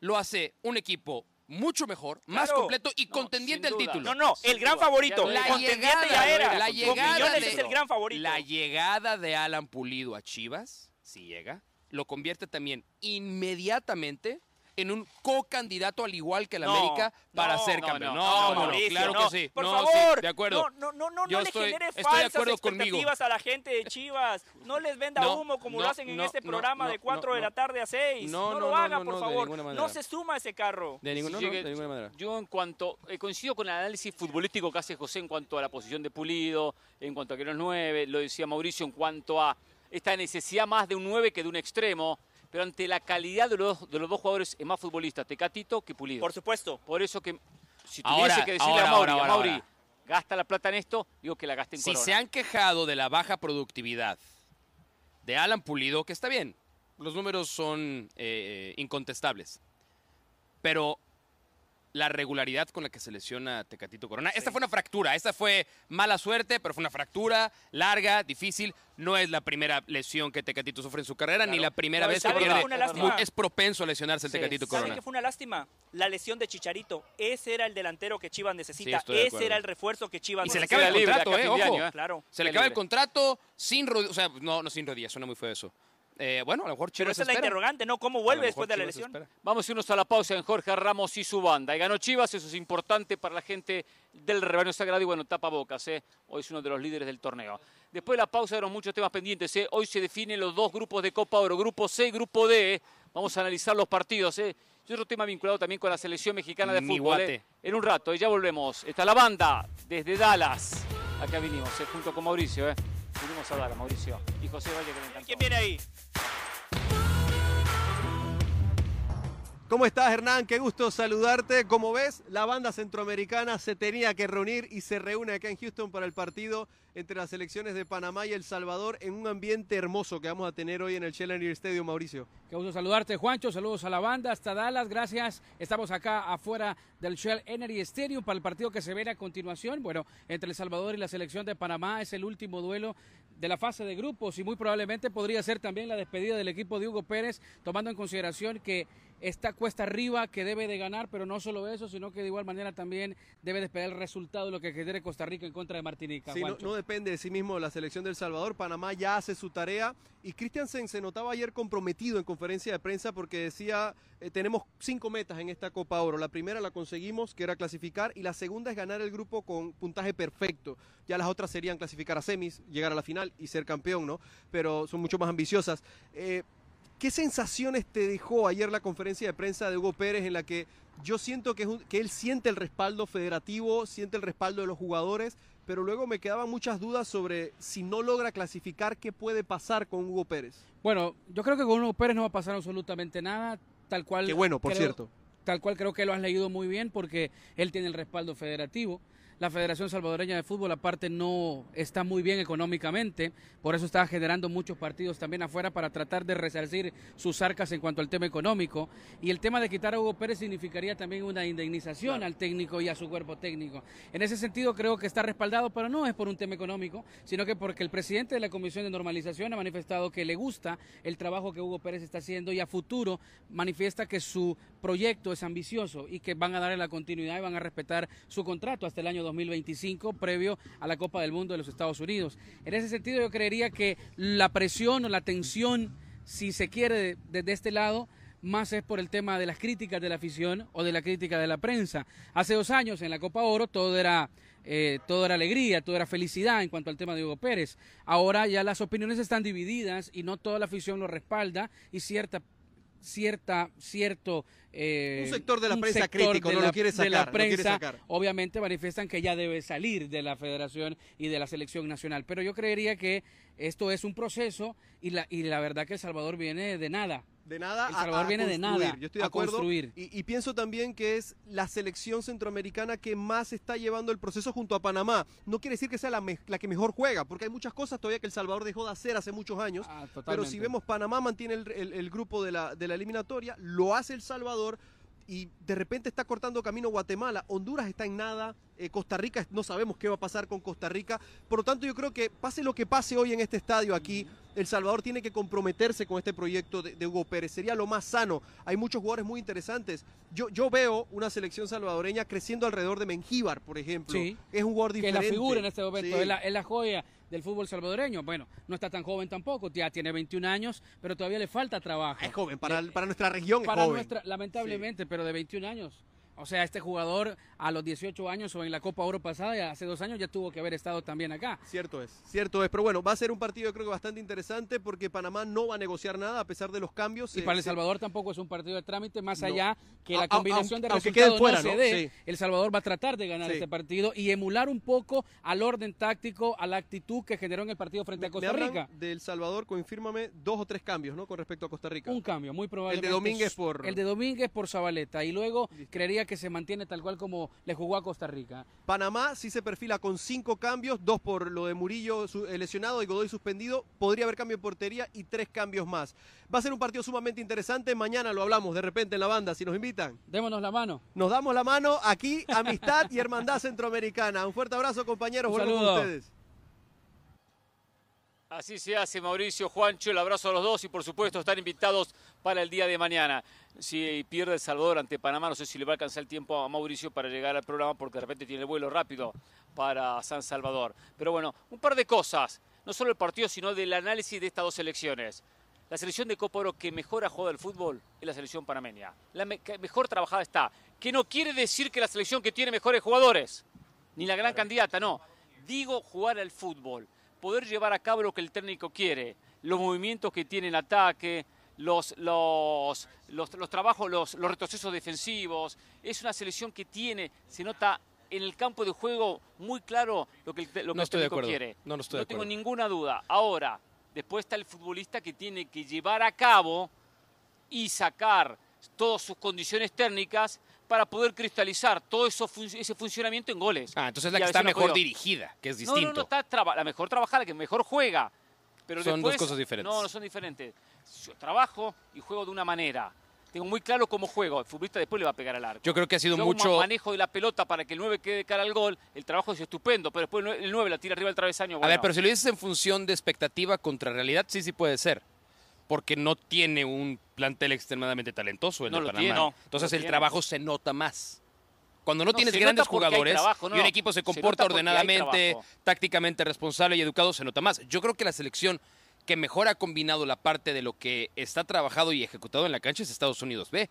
lo hace un equipo mucho mejor, más completo y contendiente al título. No, no, el gran favorito. La llegada, ya era. La llegada de, es el gran favorito. La llegada de Alan Pulido a Chivas, si llega, lo convierte también inmediatamente en un co-candidato al igual que el América para ser campeón. No, no, no, claro que sí. Por favor, de acuerdo. No, no, no, Yo le estoy, genere estoy falsas de acuerdo expectativas conmigo. a la gente de Chivas. No les venda humo como lo hacen en este programa de 4 de la tarde a 6. No, lo haga, por favor. No se suma a ese carro. De ninguna, manera. Yo en cuanto, eh, coincido con el análisis futbolístico que hace José en cuanto a la posición de Pulido, en cuanto a que los nueve, lo decía Mauricio, en cuanto a esta necesidad más de un 9 que de un extremo, pero ante la calidad de los, de los dos jugadores más futbolistas, Tecatito que Pulido. Por supuesto. Por eso que si tuviese que decirle a Mauri, a Mauri gasta la plata en esto, digo que la gaste en Si Corona. se han quejado de la baja productividad de Alan Pulido, que está bien, los números son eh, incontestables, pero la regularidad con la que se lesiona Tecatito Corona. Esta fue una fractura, esta fue mala suerte, pero fue una fractura larga, difícil. No es la primera lesión que Tecatito sufre en su carrera, Claro. ni la primera No, vez que ¿sabe pierde. Es propenso a lesionarse el Sí. Tecatito ¿Saben Corona. qué fue una lástima? La lesión de Chicharito. Ese era el delantero que Chivas necesita. Ese era el refuerzo que Chivas Y se le necesita. acaba el contrato, eh, ojo. año, ¿eh? Claro. Se le acaba el contrato sin rodillas, o sea, no, no sin rodillas, suena muy feo eso. Eh, bueno, a lo mejor Pero Chivas esa es la interrogante, ¿no? ¿Cómo vuelve después de la lesión? espera. Vamos a irnos a la pausa en Jorge Ramos y su banda. Y ganó Chivas, eso es importante para la gente del rebaño sagrado y bueno, tapa bocas, ¿eh? Hoy es uno de los líderes del torneo. Después de la pausa eran muchos temas pendientes, ¿eh? Hoy se definen los dos grupos de Copa Oro, grupo C y grupo D. ¿eh? Vamos a analizar los partidos, ¿eh? Y otro tema vinculado también con la selección mexicana de fútbol. ¿eh? En un rato, y ya volvemos. Está la banda desde Dallas. Acá vinimos, ¿eh? junto con Mauricio, ¿eh? Vinimos a Dallas, Mauricio. Y José Valle, que me encantó. ¿Quién viene ahí? ¿Cómo estás, Hernán? Qué gusto saludarte. Como ves, la banda centroamericana se tenía que reunir y se reúne acá en Houston para el partido entre las selecciones de Panamá y El Salvador en un ambiente hermoso que vamos a tener hoy en el Challenger Stadium, Mauricio. Qué gusto saludarte, Juancho. Saludos a la banda hasta Dallas. Gracias. Estamos acá afuera del Shell Energy Stadium para el partido que se verá a continuación. Bueno, entre El Salvador y la selección de Panamá es el último duelo de la fase de grupos y muy probablemente podría ser también la despedida del equipo de Hugo Pérez, tomando en consideración que está cuesta arriba, que debe de ganar, pero no solo eso, sino que de igual manera también debe de esperar el resultado de lo que genere Costa Rica en contra de Martinica. Sí, no, Juancho. no depende de sí mismo la selección del Salvador. Panamá ya hace su tarea y Christiansen se notaba ayer comprometido en conferencia de prensa porque decía, eh, tenemos cinco metas en esta Copa Oro. La primera la conseguimos, que era clasificar, y la segunda es ganar el grupo con puntaje perfecto. Ya las otras serían clasificar a semis, llegar a la final y ser campeón, ¿no? Pero son mucho más ambiciosas. Eh, ¿Qué sensaciones te dejó ayer la conferencia de prensa de Hugo Pérez en la que yo siento que, es un- que él siente el respaldo federativo, siente el respaldo de los jugadores, pero luego me quedaban muchas dudas sobre si no logra clasificar, qué puede pasar con Hugo Pérez? Bueno, yo creo que con Hugo Pérez no va a pasar absolutamente nada, tal cual. Qué bueno, por creo- cierto. Tal cual creo que lo has leído muy bien porque él tiene el respaldo federativo. La Federación Salvadoreña de Fútbol aparte no está muy bien económicamente, por eso está generando muchos partidos también afuera para tratar de resarcir sus arcas en cuanto al tema económico. Y el tema de quitar a Hugo Pérez significaría también una indemnización al técnico y a su cuerpo técnico. En ese sentido creo que está respaldado, pero no es por un tema económico, sino que porque el presidente de la Comisión de Normalización ha manifestado que le gusta el trabajo que Hugo Pérez está haciendo y a futuro manifiesta que su proyecto es ambicioso y que van a darle la continuidad y van a respetar su contrato hasta el año 2025 previo a la Copa del Mundo de los Estados Unidos. En ese sentido yo creería que la presión o la tensión, si se quiere desde este lado, más es por el tema de las críticas de la afición o de la crítica de la prensa. Hace dos años en la Copa Oro todo era eh, todo era alegría, todo era felicidad en cuanto al tema de Hugo Pérez. Ahora ya las opiniones están divididas y no toda la afición lo respalda y cierta cierta cierto eh, Un sector de la prensa sector crítico, de no la- lo quiere de la sacar, lo quiere prensa sacar. obviamente manifiestan que ya debe salir de la federación y de la selección nacional pero yo creería que esto es un proceso y la y la verdad que El Salvador viene de nada De nada El Salvador a viene de nada Yo estoy de a acuerdo. construir. Y, y pienso también que es la selección centroamericana que más está llevando el proceso junto a Panamá. No quiere decir que sea la, me- la que mejor juega, porque hay muchas cosas todavía que El Salvador dejó de hacer hace muchos años. Ah, Pero si vemos, Panamá mantiene el, el- el grupo de la, de la eliminatoria, lo hace El Salvador y de repente está cortando camino Guatemala. Honduras está en nada, eh, Costa Rica no sabemos qué va a pasar con Costa Rica. Por lo tanto, yo creo que pase lo que pase hoy en este estadio aquí, El Salvador tiene que comprometerse con este proyecto de, de Hugo Pérez. Sería lo más sano. Hay muchos jugadores muy interesantes. Yo, yo veo una selección salvadoreña creciendo alrededor de Mengíbar, por ejemplo. Sí. Es un jugador que diferente. la figura en este momento Sí. es, la, es la joya del fútbol salvadoreño. Bueno, no está tan joven tampoco, ya tiene 21 años, pero todavía le falta trabajo. Es joven, para, para nuestra región para joven. Nuestra, lamentablemente, pero de 21 años. O sea, este jugador a los 18 años o en la Copa Oro pasada, hace dos años ya tuvo que haber estado también acá. Cierto es, cierto es. Pero bueno, va a ser un partido yo creo que bastante interesante porque Panamá no va a negociar nada a pesar de los cambios. Y para El Salvador tampoco es un partido de trámite, más allá que la combinación de resultados fuera, no se dé. El Salvador va a tratar de ganar este partido y emular un poco al orden táctico, a la actitud que generó en el partido frente a Costa Rica. del Salvador, confírmame, dos o tres cambios, ¿no? Con respecto a Costa Rica. Un cambio, muy probablemente. El de Domínguez por... El de Domínguez por Zabaleta. Y luego creería que se mantiene tal cual como le jugó a Costa Rica. Panamá sí se perfila con cinco cambios, dos por lo de Murillo eh, lesionado y Godoy suspendido. Podría haber cambio de portería y tres cambios más. Va a ser un partido sumamente interesante. Mañana lo hablamos de repente en la banda, si nos invitan. Démonos la mano. Nos damos la mano aquí, amistad y hermandad centroamericana. Un fuerte abrazo, compañeros. Volvemos con ustedes. Así se hace, Mauricio, Juancho, el abrazo a los dos y por supuesto están invitados para el día de mañana. Si pierde El Salvador ante Panamá, no sé si le va a alcanzar el tiempo a Mauricio para llegar al programa porque de repente tiene el vuelo rápido para San Salvador. Pero bueno, un par de cosas, no solo el partido, sino del análisis de estas dos selecciones. La selección de Copa Oro que mejor ha jugado el fútbol es la selección panameña. La mejor trabajada está. Que no quiere decir que la selección que tiene mejores jugadores, ni la gran candidata, no. Digo jugar al fútbol poder llevar a cabo lo que el técnico quiere, los movimientos que tiene en ataque, los, los, los, trabajos, los, los retrocesos defensivos. Es una selección que tiene, se nota en el campo de juego muy claro lo que el, lo que el técnico quiere. No, no, estoy no tengo ninguna duda. Ahora, después está el futbolista que tiene que llevar a cabo y sacar todas sus condiciones técnicas para poder cristalizar todo eso, ese funcionamiento en goles. Ah, entonces es la que está mejor dirigida, que es distinto. No, no, no está la mejor trabajada, la que mejor juega. Pero son dos cosas diferentes. No, no son diferentes. Yo trabajo y juego de una manera. Tengo muy claro cómo juego. El futbolista después le va a pegar al arco. Yo creo que ha sido mucho. Un manejo de la pelota para que el 9 quede cara al gol. El trabajo es estupendo, pero después el 9 la tira arriba del travesaño. A ver, pero si lo dices en función de expectativa contra realidad, sí, sí puede ser porque no tiene un plantel extremadamente talentoso el de Panamá. Entonces el trabajo se nota más. Cuando no, tienes grandes jugadores y un equipo se comporta ordenadamente, tácticamente responsable y educado, se nota más. Yo creo que la selección que mejor ha combinado la parte de lo que está trabajado y ejecutado en la cancha es Estados Unidos B.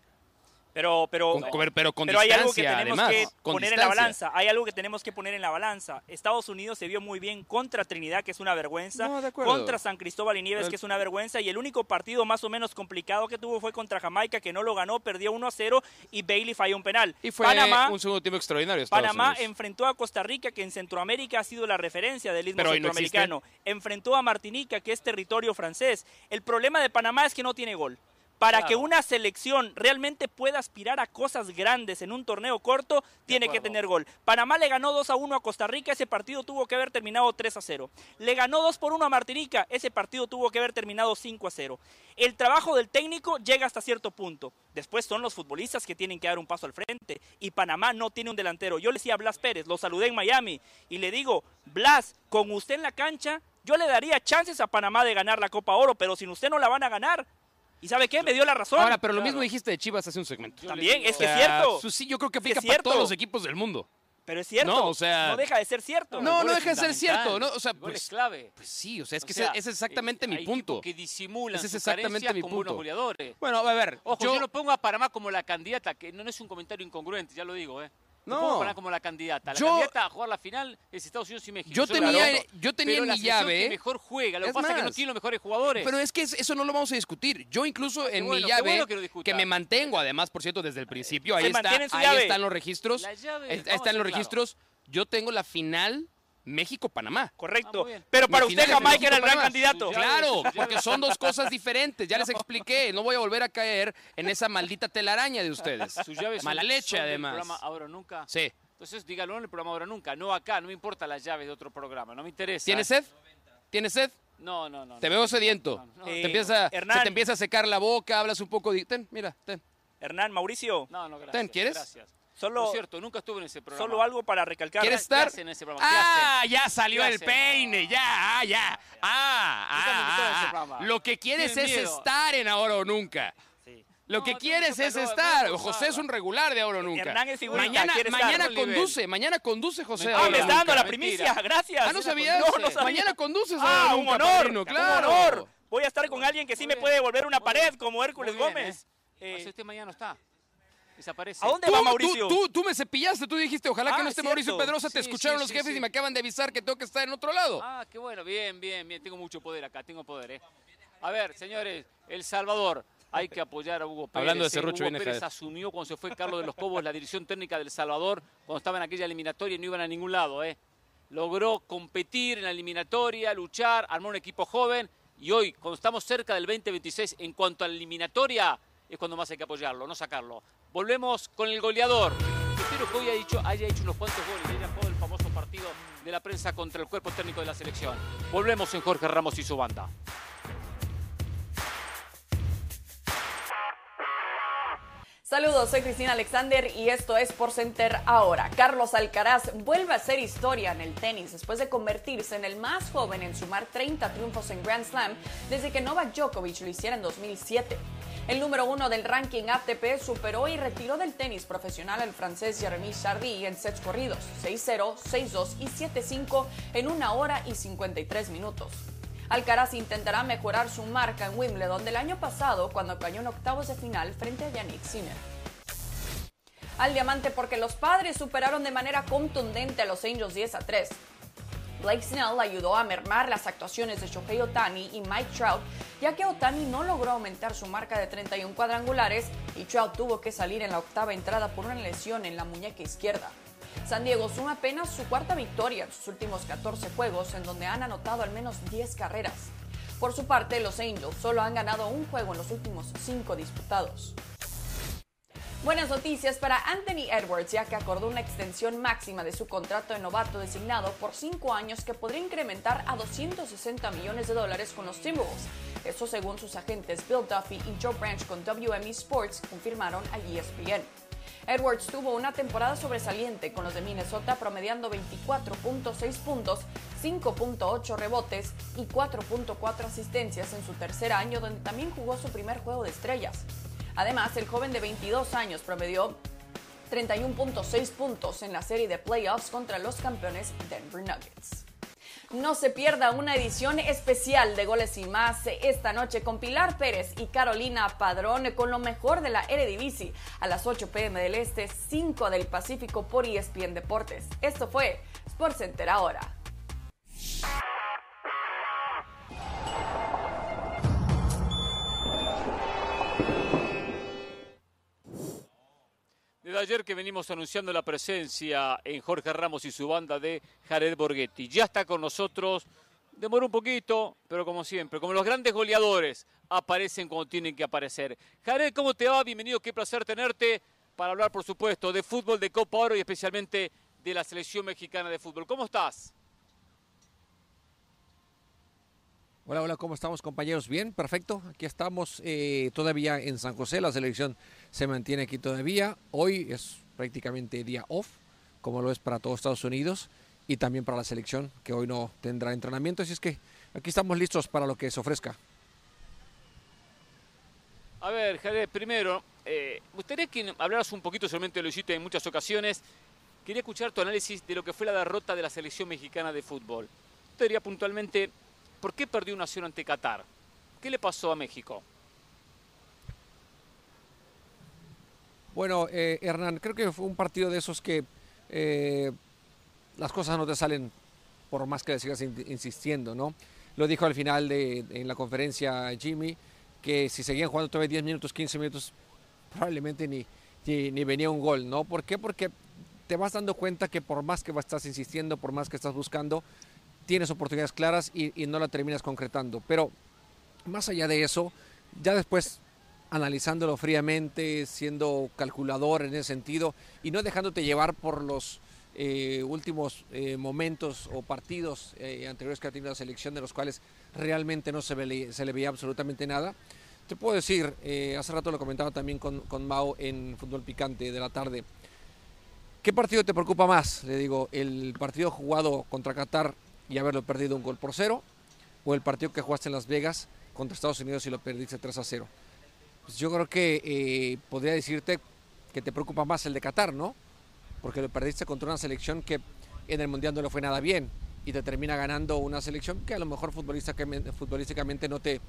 Pero, pero, pero, hay algo que tenemos que poner en la balanza. Hay algo que tenemos que poner en la balanza. Estados Unidos se vio muy bien contra Trinidad, que es una vergüenza. contra San Cristóbal y Nieves, que es una vergüenza. Y el único partido más o menos complicado que tuvo fue contra Jamaica, que no lo ganó, perdió 1 a 0 y Bailey falló un penal. Y fue Panamá, un segundo tiempo extraordinario. Panamá enfrentó a Costa Rica, que en Centroamérica ha sido la referencia del istmo centroamericano. enfrentó a Martinica, que es territorio francés. El problema de Panamá es que no tiene gol. Para que una selección realmente pueda aspirar a cosas grandes en un torneo corto, tiene que tener gol. Panamá le ganó 2 a 1 a Costa Rica, ese partido tuvo que haber terminado 3 a 0. Le ganó 2 por 1 a Martinica, ese partido tuvo que haber terminado 5 a 0. El trabajo del técnico llega hasta cierto punto. Después son los futbolistas que tienen que dar un paso al frente. Y Panamá no tiene un delantero. Yo le decía a Blas Pérez, lo saludé en Miami, y le digo, Blas, con usted en la cancha, yo le daría chances a Panamá de ganar la Copa Oro, pero sin usted no la van a ganar. ¿Y sabe qué? Me dio la razón. Ahora, pero lo mismo dijiste de Chivas hace un segmento. También, es que es cierto. Sí, yo creo que aplica para todos los equipos del mundo. Pero es cierto. No, o sea, no deja de ser cierto. No, no deja de ser cierto. No, o sea, pues, es clave. Pues sí, o sea, es que ese, es exactamente mi punto. que disimulan ese es exactamente mi punto. goleadores. Bueno, a ver. Ojo, yo... yo lo pongo a Panamá como la candidata, que no es un comentario incongruente, ya lo digo, ¿eh? No. Como la candidata. La candidata a jugar la final es Estados Unidos y México. Yo tenía, yo tenía en mi llave. Que mejor juega. Lo que pasa es que no tiene los mejores jugadores. Pero es que eso no lo vamos a discutir. Yo incluso en mi llave, que, me mantengo, además, por cierto, desde el principio, ahí, está, ahí están los registros. ahí están los registros. Yo tengo la final México-Panamá. Correcto. Ah, Pero para usted Jamaica era el gran candidato. Claro, porque son dos cosas diferentes. Ya les expliqué. No voy a volver a caer en esa maldita telaraña de ustedes. Sus llaves Mala leche, además. programa Ahora Nunca. Sí. Entonces dígalo en el programa Ahora Nunca. No acá. No me importa las llaves de otro programa. No me interesa. ¿Tienes sed? ¿Tienes sed? No, no, no. Te veo sediento. te empieza, se te empieza a secar la boca, hablas un poco. De... Ten, mira, ten. Hernán, Mauricio. No, no, gracias. Ten, ¿quieres? Gracias. Solo, cierto, nunca estuve en ese programa. Solo algo para recalcar. ¿Quieres estar? En ese programa? Ah, ya salió el peine, ya, ya. Ah, ah, ah, Lo que quieres es estar en Ahora o Nunca. Lo que quieres es estar. José es un regular de ahora nunca. mañana, mañana conduce, mañana conduce José. Ah, me está dando la primicia, gracias. Ah, no sabías. No, no sabía. Mañana conduces Ah, un honor, claro. Un honor. Voy a estar con alguien que sí me puede devolver una pared, como Hércules Gómez. Eh. Este mañana está. Desaparece. ¿A dónde va Mauricio? Tú, tú, me cepillaste, tú dijiste, ojalá que ah, no esté Mauricio Pedrosa, te escucharon los jefes y me acaban de avisar que tengo que estar en otro lado. Ah, qué bueno, bien, bien, bien, tengo mucho poder acá, tengo poder, ¿eh? A ver, señores, El Salvador, hay que apoyar a Hugo Pérez. Hablando de Cerrucho, Hugo Pérez asumió cuando se fue Carlos de los Cobos la dirección técnica del Salvador cuando estaba en aquella eliminatoria y no iban a ningún lado. ¿eh? Logró competir en la eliminatoria, luchar, armó un equipo joven y hoy, cuando estamos cerca del 2026 en cuanto a la eliminatoria, es cuando más hay que apoyarlo, no sacarlo. Volvemos con el goleador. Espero que hoy haya hecho, haya hecho unos cuantos goles y haya jugado el famoso partido de la prensa contra el cuerpo técnico de la selección. Volvemos en Jorge Ramos y su banda. Saludos, soy Cristina Alexander y esto es Por Center ahora. Carlos Alcaraz vuelve a hacer historia en el tenis después de convertirse en el más joven en sumar 30 triunfos en Grand Slam desde que Novak Djokovic lo hiciera en 2007. El número uno del ranking ATP superó y retiró del tenis profesional al francés Jeremy Chardy en sets corridos 6-0, 6-2 y 7-5 en una hora y 53 minutos. Alcaraz intentará mejorar su marca en Wimbledon del año pasado cuando cayó en octavos de final frente a Yannick Sinner. Al diamante porque los padres superaron de manera contundente a los Angels 10 a 3. Blake Snell ayudó a mermar las actuaciones de Shohei Otani y Mike Trout, ya que Otani no logró aumentar su marca de 31 cuadrangulares y Trout tuvo que salir en la octava entrada por una lesión en la muñeca izquierda. San Diego suma apenas su cuarta victoria en sus últimos 14 juegos, en donde han anotado al menos 10 carreras. Por su parte, los Angels solo han ganado un juego en los últimos 5 disputados. Buenas noticias para Anthony Edwards, ya que acordó una extensión máxima de su contrato de novato designado por 5 años que podría incrementar a 260 millones de dólares con los Timberwolves. Eso según sus agentes Bill Duffy y Joe Branch con WME Sports confirmaron a ESPN. Edwards tuvo una temporada sobresaliente con los de Minnesota promediando 24.6 puntos, 5.8 rebotes y 4.4 asistencias en su tercer año donde también jugó su primer juego de estrellas. Además, el joven de 22 años promedió 31.6 puntos en la serie de playoffs contra los campeones Denver Nuggets. No se pierda una edición especial de Goles y Más esta noche con Pilar Pérez y Carolina Padrón con lo mejor de la Eredivisie a las 8 pm del Este, 5 del Pacífico por ESPN Deportes. Esto fue SportsCenter ahora. Desde ayer que venimos anunciando la presencia en Jorge Ramos y su banda de Jared Borghetti. Ya está con nosotros, demora un poquito, pero como siempre, como los grandes goleadores, aparecen cuando tienen que aparecer. Jared, ¿cómo te va? Bienvenido, qué placer tenerte para hablar, por supuesto, de fútbol, de Copa Oro y especialmente de la selección mexicana de fútbol. ¿Cómo estás? Hola, hola, ¿cómo estamos compañeros? Bien, perfecto. Aquí estamos eh, todavía en San José, la selección se mantiene aquí todavía. Hoy es prácticamente día off, como lo es para todos Estados Unidos y también para la selección, que hoy no tendrá entrenamiento. Así es que aquí estamos listos para lo que se ofrezca. A ver, Javier, primero, eh, gustaría que hablaras un poquito, solamente lo hiciste en muchas ocasiones. Quería escuchar tu análisis de lo que fue la derrota de la selección mexicana de fútbol. Te diría puntualmente ¿Por qué perdió una acción ante Qatar? ¿Qué le pasó a México? Bueno, eh, Hernán, creo que fue un partido de esos que eh, las cosas no te salen por más que le sigas insistiendo, ¿no? Lo dijo al final de en la conferencia Jimmy, que si seguían jugando todavía 10 minutos, 15 minutos, probablemente ni, ni, ni, venía un gol, ¿no? ¿Por qué? Porque te vas dando cuenta que por más que estás insistiendo, por más que estás buscando, tienes oportunidades claras y, no la terminas concretando. Pero más allá de eso, ya después analizándolo fríamente, siendo calculador en ese sentido y no dejándote llevar por los eh, últimos eh, momentos o partidos eh, anteriores que ha tenido la selección de los cuales realmente no se, le veía absolutamente nada. Te puedo decir, hace rato lo comentaba también con, con Mao en Fútbol Picante de la tarde, ¿qué partido te preocupa más? Le digo, el partido jugado contra Qatar y haberlo perdido un gol por cero, o el partido que jugaste en Las Vegas contra Estados Unidos y lo perdiste 3 a 0. Pues yo creo que eh, podría decirte que te preocupa más el de Qatar, ¿no? Porque lo perdiste contra una selección que en el Mundial no le fue nada bien y te termina ganando una selección que a lo mejor futbolísticamente no te,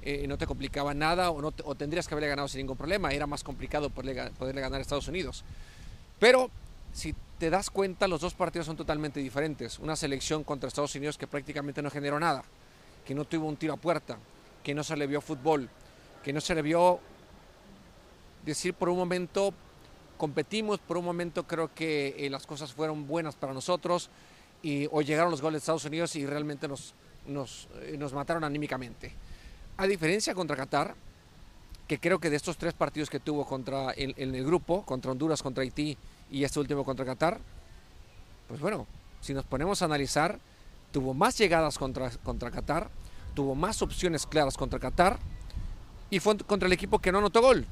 eh, no te complicaba nada o, no tendrías que haberle ganado sin ningún problema. Era más complicado poderle, poderle ganar a Estados Unidos. Pero si te das cuenta, los dos partidos son totalmente diferentes. Una selección contra Estados Unidos que prácticamente no generó nada, que no tuvo un tiro a puerta, que no se le vio fútbol, que no se le vio decir por un momento competimos, por un momento creo que eh, las cosas fueron buenas para nosotros y hoy llegaron los goles de Estados Unidos y realmente nos, nos, eh, nos mataron anímicamente. A diferencia contra Qatar, que creo que de estos tres partidos que tuvo contra en, el grupo, contra Honduras, contra Haití y este último contra Qatar, pues bueno, si nos ponemos a analizar, tuvo más llegadas contra, contra Qatar, tuvo más opciones claras contra Qatar y fue contra el equipo que no anotó gol.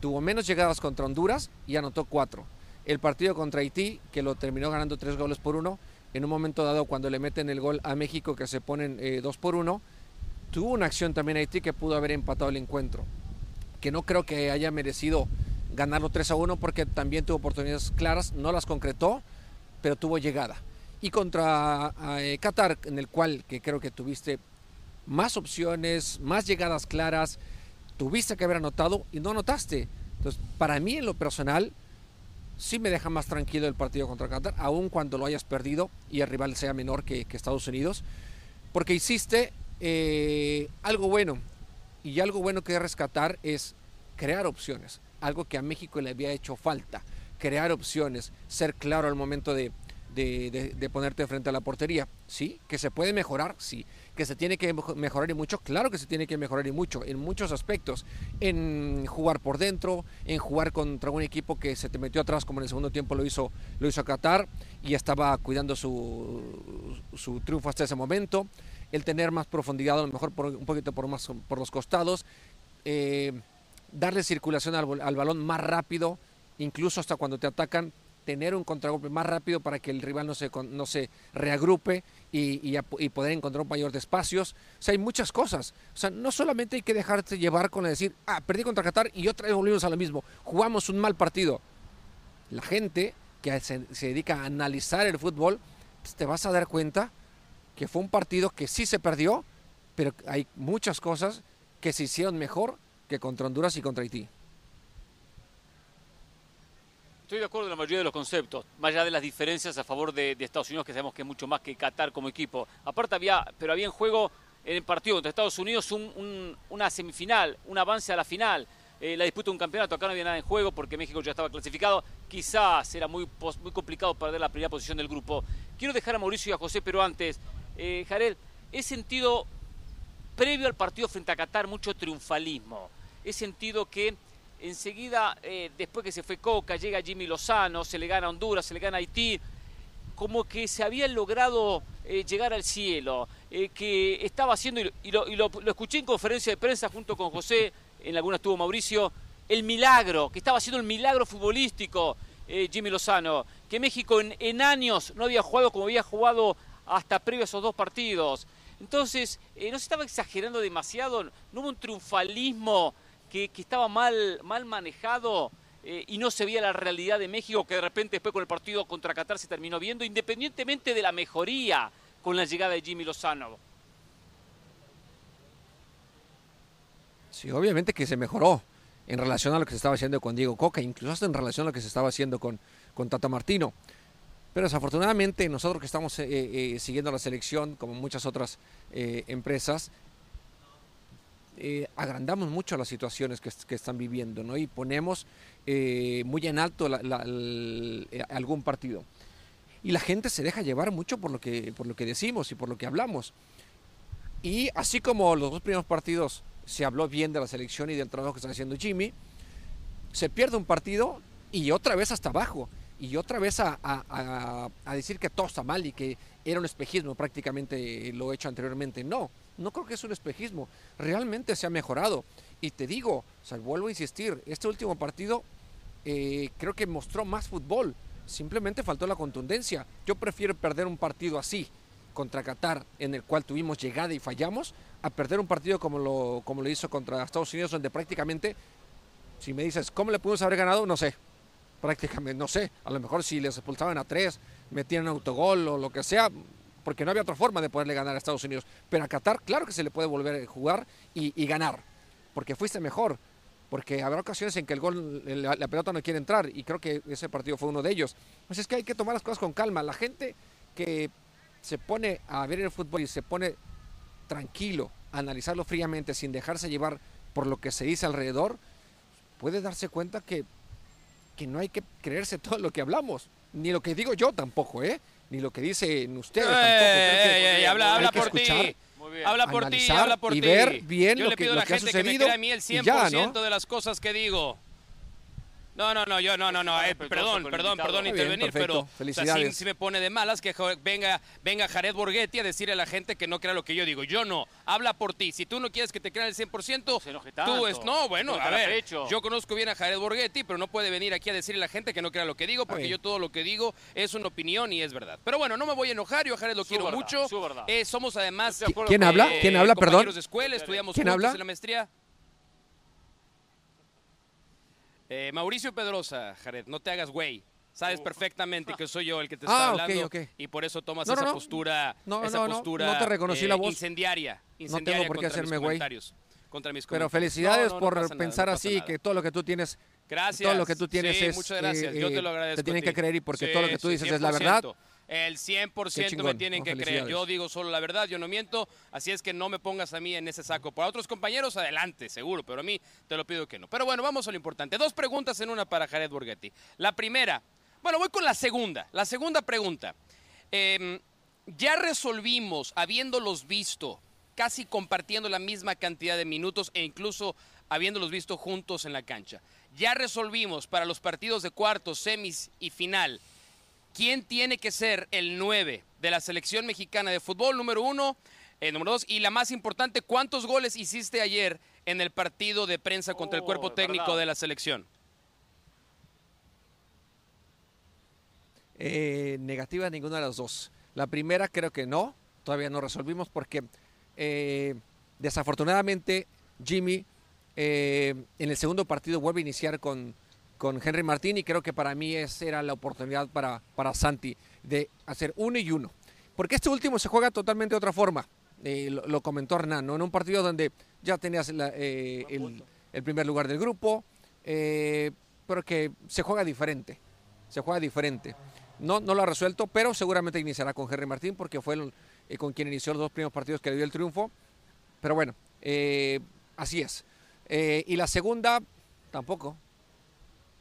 Tuvo menos llegadas contra Honduras y anotó cuatro. El partido contra Haití, que lo terminó ganando tres goles por uno, en un momento dado cuando le meten el gol a México, que se ponen eh, dos por uno, tuvo una acción también Haití que pudo haber empatado el encuentro. Que no creo que haya merecido ganarlo 3 a 1 porque también tuvo oportunidades claras, no las concretó, pero tuvo llegada. Y contra eh, Qatar, en el cual que creo que tuviste más opciones, más llegadas claras, tuviste que haber anotado y no anotaste. Entonces, para mí en lo personal, sí me deja más tranquilo el partido contra Qatar, aun cuando lo hayas perdido y el rival sea menor que, Estados Unidos, porque hiciste eh, algo bueno. Y algo bueno que rescatar es crear opciones, algo que a México le había hecho falta, crear opciones, ser claro al momento de, de, ponerte frente a la portería. Sí, que se puede mejorar, sí. Que se tiene que mejorar y mucho, claro que se tiene que mejorar y mucho, en muchos aspectos. En jugar por dentro, en jugar contra un equipo que se te metió atrás, como en el segundo tiempo lo hizo, lo hizo Qatar, y estaba cuidando su, su triunfo hasta ese momento. El tener más profundidad, a lo mejor por, un poquito por, más, por los costados. Eh, darle circulación al, al balón más rápido, incluso hasta cuando te atacan, tener un contragolpe más rápido para que el rival no se, no se reagrupe y, y, poder encontrar un mayor de espacios. O sea, hay muchas cosas. O sea, no solamente hay que dejarte llevar con decir, ah, perdí contra Qatar y otra vez volvimos a lo mismo. Jugamos un mal partido. La gente que se, dedica a analizar el fútbol, pues, te vas a dar cuenta que fue un partido que sí se perdió, pero hay muchas cosas que se hicieron mejor que contra Honduras y contra Haití. Estoy de acuerdo en la mayoría de los conceptos, más allá de las diferencias a favor de, Estados Unidos, que sabemos que es mucho más que Qatar como equipo. Aparte había, pero había en juego en el partido contra Estados Unidos una semifinal, un avance a la final, eh, la disputa de un campeonato. Acá no había nada en juego porque México ya estaba clasificado. Quizás era muy, muy complicado perder la primera posición del grupo. Quiero dejar a Mauricio y a José, pero antes, eh, Jarel, he sentido, previo al partido frente a Qatar, mucho triunfalismo. He sentido que enseguida, eh, después que se fue Coca, llega Jimmy Lozano, se le gana a Honduras, se le gana a Haití, como que se había logrado eh, llegar al cielo, eh, que estaba haciendo, y, lo, lo, escuché en conferencia de prensa junto con José, en alguna estuvo Mauricio, el milagro, que estaba haciendo el milagro futbolístico Jimmy Lozano, que México en, años no había jugado como había jugado hasta previo a esos dos partidos. Entonces, no se estaba exagerando demasiado, no hubo un triunfalismo que, estaba mal, mal manejado eh, y no se veía la realidad de México que de repente después con el partido contra Qatar se terminó viendo, independientemente de la mejoría con la llegada de Jimmy Lozano. Sí, obviamente que se mejoró en relación a lo que se estaba haciendo con Diego Coca, incluso hasta en relación a lo que se estaba haciendo con, con Tata Martino. Pero desafortunadamente nosotros que estamos eh, eh, siguiendo la selección, como muchas otras empresas, eh, agrandamos mucho las situaciones que, están viviendo ¿no? y ponemos eh, muy en alto eh, algún partido. Y la gente se deja llevar mucho por lo, que, por lo que decimos y por lo que hablamos. Y así como los dos primeros partidos se habló bien de la selección y del trabajo que está haciendo Jimmy, se pierde un partido y otra vez hasta abajo. Y otra vez a, a decir que todo está mal y que era un espejismo prácticamente lo hecho anteriormente. No, no creo que es un espejismo, realmente se ha mejorado. Y te digo, o vuelvo a insistir, este último partido eh, creo que mostró más fútbol, simplemente faltó la contundencia. Yo prefiero perder un partido así contra Qatar, en el cual tuvimos llegada y fallamos, a perder un partido como lo, como lo hizo contra Estados Unidos, donde prácticamente, si me dices, ¿cómo le pudimos haber ganado? No sé, prácticamente, no sé. A lo mejor si les expulsaban a tres, metían autogol o lo que sea, porque no había otra forma de poderle ganar a Estados Unidos. Pero a Qatar, claro que se le puede volver a jugar y, ganar, porque fuiste mejor. Porque habrá ocasiones en que el gol, la, pelota no quiere entrar, y creo que ese partido fue uno de ellos. Pues es que hay que tomar las cosas con calma. La gente que se pone a ver el fútbol y se pone tranquilo, analizarlo fríamente, sin dejarse llevar por lo que se dice alrededor, puede darse cuenta que, que no hay que creerse todo lo que hablamos. Ni lo que digo yo tampoco, ¿eh? Ni lo que dicen ustedes tampoco. habla, habla por ti. Habla por ti, habla por y ver bien lo, que, lo que ha sucedido. Que me a mí el 100% de las cosas que digo. No, no, no, yo no, no, no, eh, perdón, perdón, perdón intervenir, pero sí, me pone de malas que venga, venga Jared Borghetti a decirle a la gente que no crea lo que yo digo. Yo no, habla por ti. Si tú no quieres que te crean el 100%, tú es, no, bueno, a ver, yo conozco bien a Jared Borghetti, pero no puede venir aquí a decirle a la gente que no crea lo que digo, porque yo todo lo que digo es una opinión y es verdad. Pero bueno, no me voy a enojar, yo a Jared lo quiero mucho. Eh, somos además... ¿Quién habla? ¿Quién habla, perdón? de escuela, estudiamos ¿Quién habla? en la maestría. Eh, Mauricio Pedrosa, Jared, no te hagas güey. Sabes perfectamente que soy yo el que te está ah, hablando y por eso tomas esa postura, no, esa postura no, te reconocí la voz. incendiaria, No tengo por qué hacerme güey. Contra mis Pero felicidades por pensar así, que todo lo que tú tienes, gracias. todo lo que tú tienes es, muchas gracias. yo te lo agradezco. Te tienen que creer y porque todo lo que tú dices es la verdad. El 100% me tienen que creer. Yo digo solo la verdad, yo no miento. Así es que no me pongas a mí en ese saco. Para otros compañeros, adelante, seguro. Pero a mí te lo pido que no. Pero bueno, vamos a lo importante. Dos preguntas en una para Jared Borghetti. La primera, bueno, voy con la segunda. La segunda pregunta. Em, ya resolvimos, habiéndolos visto, casi compartiendo la misma cantidad de minutos e incluso habiéndolos visto juntos en la cancha. Ya resolvimos para los partidos de cuartos, semis y final quién tiene que ser el 9 de la selección mexicana de fútbol, número uno, eh, número dos, y la más importante, ¿cuántos goles hiciste ayer en el partido de prensa contra el cuerpo oh, técnico de la selección? Eh, negativa ninguna de las dos. La primera creo que no, todavía no resolvimos porque eh, desafortunadamente Jimmy en el segundo partido vuelve a iniciar con con Henry Martín y creo que para mí esa era la oportunidad para, para Santi de hacer uno y uno. Porque este último se juega totalmente de otra forma. Eh, lo, comentó Hernán, ¿no? en un partido donde ya tenías eh, el, primer lugar del grupo, eh, pero que se juega diferente. Se juega diferente. No, no lo ha resuelto, pero seguramente iniciará con Henry Martín porque fue con quien inició los dos primeros partidos que le dio el triunfo. Pero bueno, así es. y la segunda, tampoco.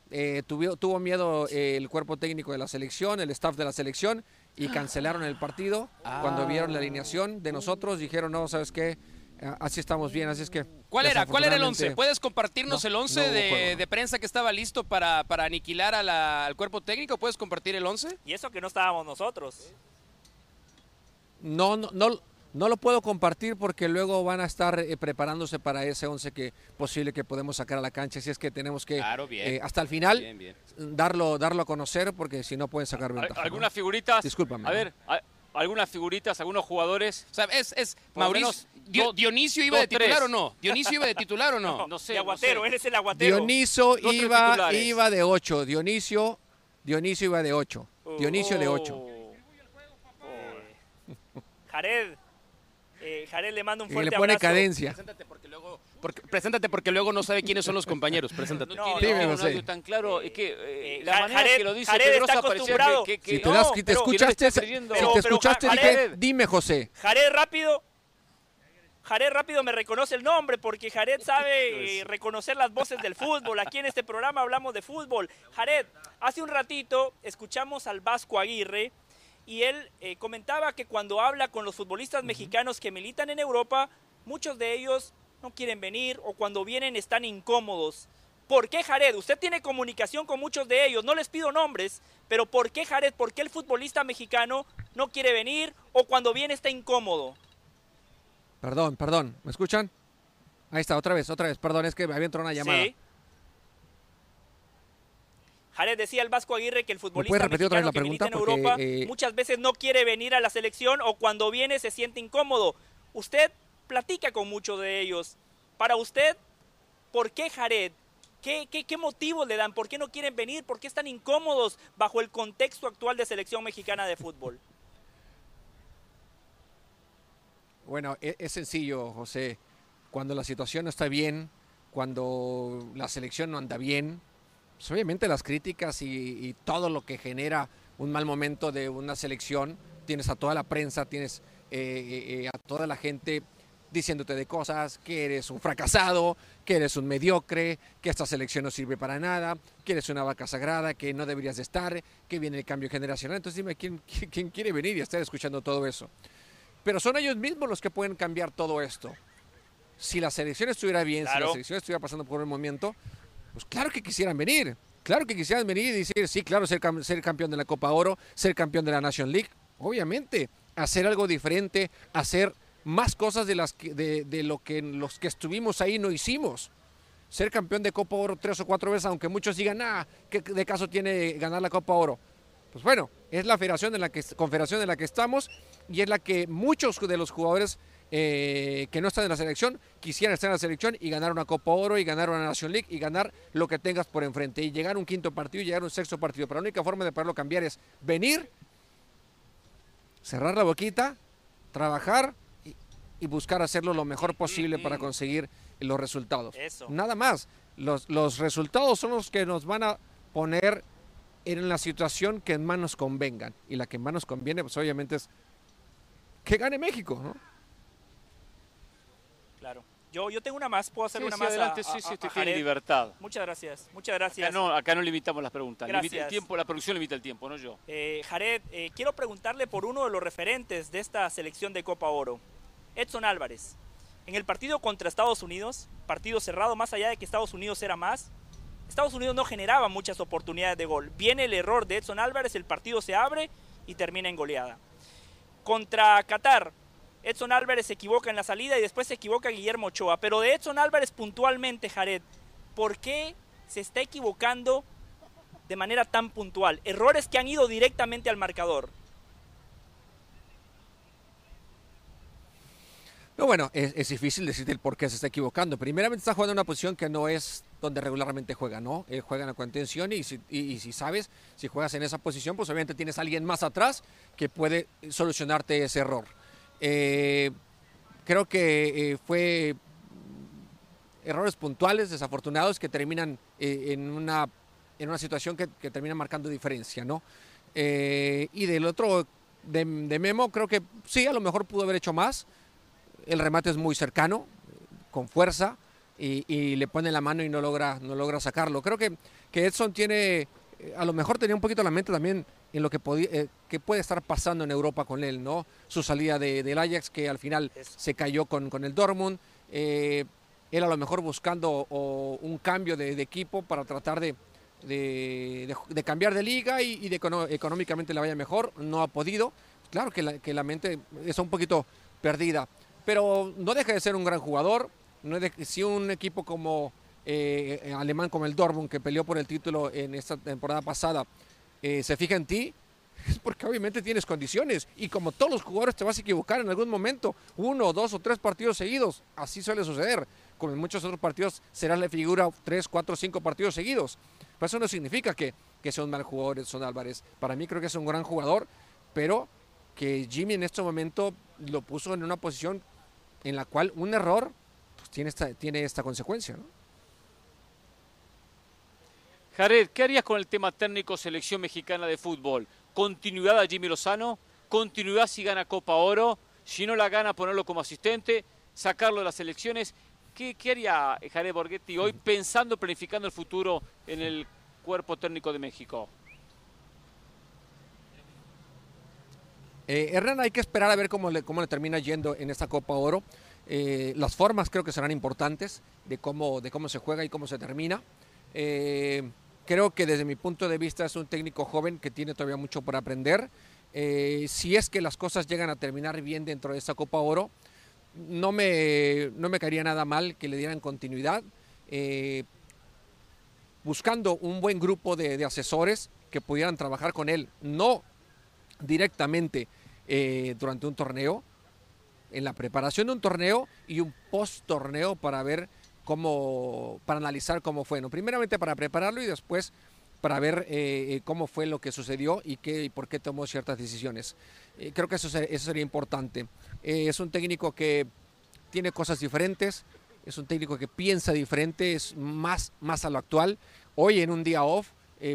Eh, tuvo, miedo eh, el cuerpo técnico de la selección, el staff de la selección, y cancelaron el partido. Cuando vieron la alineación de nosotros, dijeron, no, ¿sabes qué? Eh, así estamos bien, así es que... ¿Cuál era? ¿Cuál era el 11? ¿Puedes compartirnos el 11 de, prensa que estaba listo para, para aniquilar al cuerpo técnico? ¿Puedes compartir el 11? Y eso que no estábamos nosotros. No, no, no, no lo puedo compartir porque luego van a estar eh, preparándose para ese 11 que posible que podemos sacar a la cancha. Así es que tenemos que eh, hasta el final darlo darlo a conocer porque si no pueden sacar ventaja. ¿Algunas figuritas? Discúlpame. A ver, algunas figuritas, algunos jugadores. O sea, es, es Mauricio. Dionisio iba de titular o no? Dionisio iba de titular o no? no, sé. De aguatero, él es el aguatero. Dionisio iba, iba de 8. Dionisio, Dionisio iba de 8. Dionisio de 8. Jared, eh, Jared le manda un fuerte y le pone cadencia. Preséntate porque, luego, preséntate porque luego no sabe quiénes son los compañeros. Preséntate. No, no, no, tan claro. Es que eh, la manera Jared, que lo dice Jared está acostumbrado. Que, que, si te, das, te escuchaste, si te escuchaste dije, dime José. Jared rápido. Jared rápido me reconoce el nombre porque Jared sabe eh, reconocer las voces del fútbol. Aquí en este programa hablamos de fútbol. Jared, hace un ratito escuchamos al Vasco Aguirre y él eh, comentaba que cuando habla con los futbolistas mexicanos que militan en Europa, muchos de ellos no quieren venir o cuando vienen están incómodos. ¿Por qué Jared? Usted tiene comunicación con muchos de ellos, no les pido nombres, pero ¿por qué Jared? ¿Por qué el futbolista mexicano no quiere venir o cuando viene está incómodo? Perdón, perdón, ¿me escuchan? Ahí está, otra vez, otra vez, perdón, es que me había entrado una llamada. Sí. Jared decía el Vasco Aguirre que el futbolista mexicano que milita en Europa eh, muchas veces no quiere venir a la selección o cuando viene se siente incómodo. ¿Usted platica con muchos de ellos. Para usted, ¿por qué Jared? ¿Qué, qué, qué motivos le dan? ¿Por qué no quieren venir? ¿Por qué están incómodos bajo el contexto actual de selección mexicana de fútbol? Bueno, es, es sencillo, José. Cuando la situación no está bien, cuando la selección no anda bien, pues obviamente las críticas y, todo lo que genera un mal momento de una selección, tienes a toda la prensa, tienes eh, eh, eh, a toda la gente diciéndote de cosas, que eres un fracasado, que eres un mediocre, que esta selección no sirve para nada, que eres una vaca sagrada, que no deberías de estar, que viene el cambio generacional. Entonces dime, ¿quién, quién quiere venir y estar escuchando todo eso? Pero son ellos mismos los que pueden cambiar todo esto si la selección estuviera bien, si la selección estuviera pasando por un momento, pues claro que quisieran venir. Claro que quisieran venir y decir, sí, claro, ser, ser campeón de la Copa Oro, ser campeón de la Nation League. Obviamente, hacer algo diferente, hacer más cosas de, las de, lo que los que estuvimos ahí no hicimos. Ser campeón de Copa Oro tres o cuatro veces, aunque muchos digan, ah, ¿qué de caso tiene ganar la Copa Oro? Pues bueno, es la federación en la que, confederación en la que estamos y es la que muchos de los jugadores eh, que no están en la selección quisieran estar en la selección y ganar una Copa Oro y ganar una National League y ganar lo que tengas por enfrente y llegar a un quinto partido y llegar a un sexto partido. Pero la única forma de poderlo cambiar es venir, cerrar la boquita, trabajar y, buscar hacerlo lo mejor posible para conseguir los resultados. Nada más. Los, los resultados son los que nos van a poner en la situación que más nos convengan. Y la que más nos conviene, pues obviamente es que gane México, ¿no? Claro. Yo, yo tengo una más, puedo hacer una más. Adelante, sí, sí, estoy en libertad. Muchas gracias, muchas gracias. Acá no, acá no limitamos las preguntas. Limita el tiempo, la producción limita el tiempo, no yo. Eh, Jared, eh, quiero preguntarle por uno de los referentes de esta selección de Copa Oro, Edson Álvarez. En el partido contra Estados Unidos, partido cerrado, más allá de que Estados Unidos era más, Estados Unidos no generaba muchas oportunidades de gol. Viene el error de Edson Álvarez, el partido se abre y termina en goleada. Contra Qatar, Edson Álvarez se equivoca en la salida y después se equivoca Guillermo Ochoa. Pero de Edson Álvarez puntualmente, Jared, ¿por qué se está equivocando de manera tan puntual? Errores que han ido directamente al marcador. No, bueno, es, difícil decirte el por qué se está equivocando. Primeramente está jugando en una posición que no es donde regularmente juega, ¿no? Él juega en la contención y si, y si sabes, si juegas en esa posición, pues obviamente tienes a alguien más atrás que puede solucionarte ese error. Eh, creo que eh, fue errores puntuales, desafortunados, que terminan eh, en, una, en una situación que, termina marcando diferencia, ¿no? y del otro, de, Memo, creo que sí, a lo mejor pudo haber hecho más. El remate es muy cercano, con fuerza, y, le pone la mano y no logra, no logra sacarlo. Creo que, que Edson tiene, a lo mejor tenía un poquito la mente también en lo que, eh, que puede estar pasando en Europa con él, ¿no? Su salida de, del Ajax, que al final se cayó con, con el Dortmund. Eh, él a lo mejor buscando un cambio de, equipo para tratar de, de, cambiar de liga y, de económicamente le vaya mejor. No ha podido. Claro que la, que la mente está un poquito perdida, pero no deja de ser un gran jugador. No si un equipo como eh, alemán como el Dortmund, que peleó por el título en esta temporada pasada, eh, se fija en ti, es porque obviamente tienes condiciones y como todos los jugadores te vas a equivocar en algún momento, uno, dos o tres partidos seguidos, así suele suceder. Como en muchos otros partidos será la figura tres, cuatro, cinco partidos seguidos. Pero eso no significa que, que sea un mal jugador Edson Álvarez. Para mí creo que es un gran jugador, pero que Jimmy en este momento lo puso en una posición en la cual un error pues, tiene, esta, tiene esta consecuencia. ¿no? Jared, ¿qué harías con el tema técnico selección mexicana de fútbol? ¿Continuidad a Jimmy Lozano? ¿Continuidad si gana Copa Oro? Si no la gana, ponerlo como asistente, sacarlo de las elecciones. ¿Qué, haría Jared Borghetti hoy pensando, planificando el futuro en el cuerpo técnico de México? Eh, Hernán, hay que esperar a ver cómo le, cómo le termina yendo en esta Copa Oro. Eh, las formas creo que serán importantes de cómo, de cómo se juega y cómo se termina. Eh, Creo que desde mi punto de vista es un técnico joven que tiene todavía mucho por aprender. Eh, si es que las cosas llegan a terminar bien dentro de esta Copa Oro, no me, no me caería nada mal que le dieran continuidad, eh, buscando un buen grupo de, asesores que pudieran trabajar con él, no directamente eh, durante un torneo, en la preparación de un torneo y un post-torneo para ver cómo, para analizar cómo fue. ¿no? Primeramente para prepararlo y después para ver eh, eh, cómo fue lo que sucedió y, qué, y por qué tomó ciertas decisiones. Eh, creo que eso, eso sería importante. es un técnico que tiene cosas diferentes, es un técnico que piensa diferente, es más, más a lo actual. Hoy en un día off,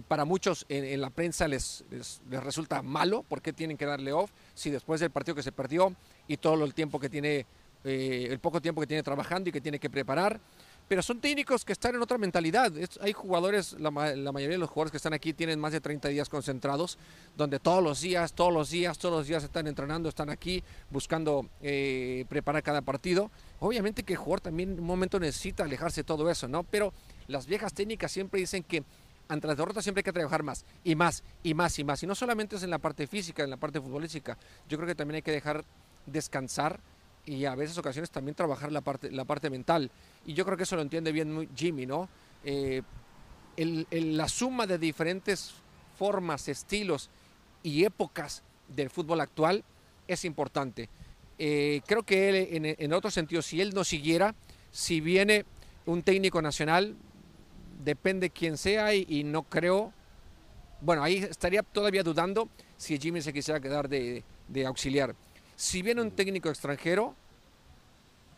para muchos en, la prensa les, les, resulta malo, ¿por qué tienen que darle off? Si después del partido que se perdió y todo el tiempo que tiene, el poco tiempo que tiene trabajando y que tiene que preparar, pero son técnicos que están en otra mentalidad. hay jugadores, la, mayoría de los jugadores que están aquí tienen más de 30 días concentrados, donde todos los días, todos los días, todos los días están entrenando, están aquí buscando eh, preparar cada partido. Obviamente que el jugador también en un momento necesita alejarse de todo eso, ¿no? Pero las viejas técnicas siempre dicen que ante las derrotas siempre hay que trabajar más y más y más y más. Y no solamente es en la parte física, en la parte futbolística. Yo creo que también hay que dejar descansar y a veces ocasiones también trabajar la parte, la parte mental. Y yo creo que eso lo entiende bien Jimmy, ¿no? Eh, la suma de diferentes formas, estilos y épocas del fútbol actual es importante. Eh, creo que él, en, otro sentido, si él no siguiera, si viene un técnico nacional, depende quién sea y, no creo, bueno, ahí estaría todavía dudando si Jimmy se quisiera quedar de auxiliar. Si viene un técnico extranjero,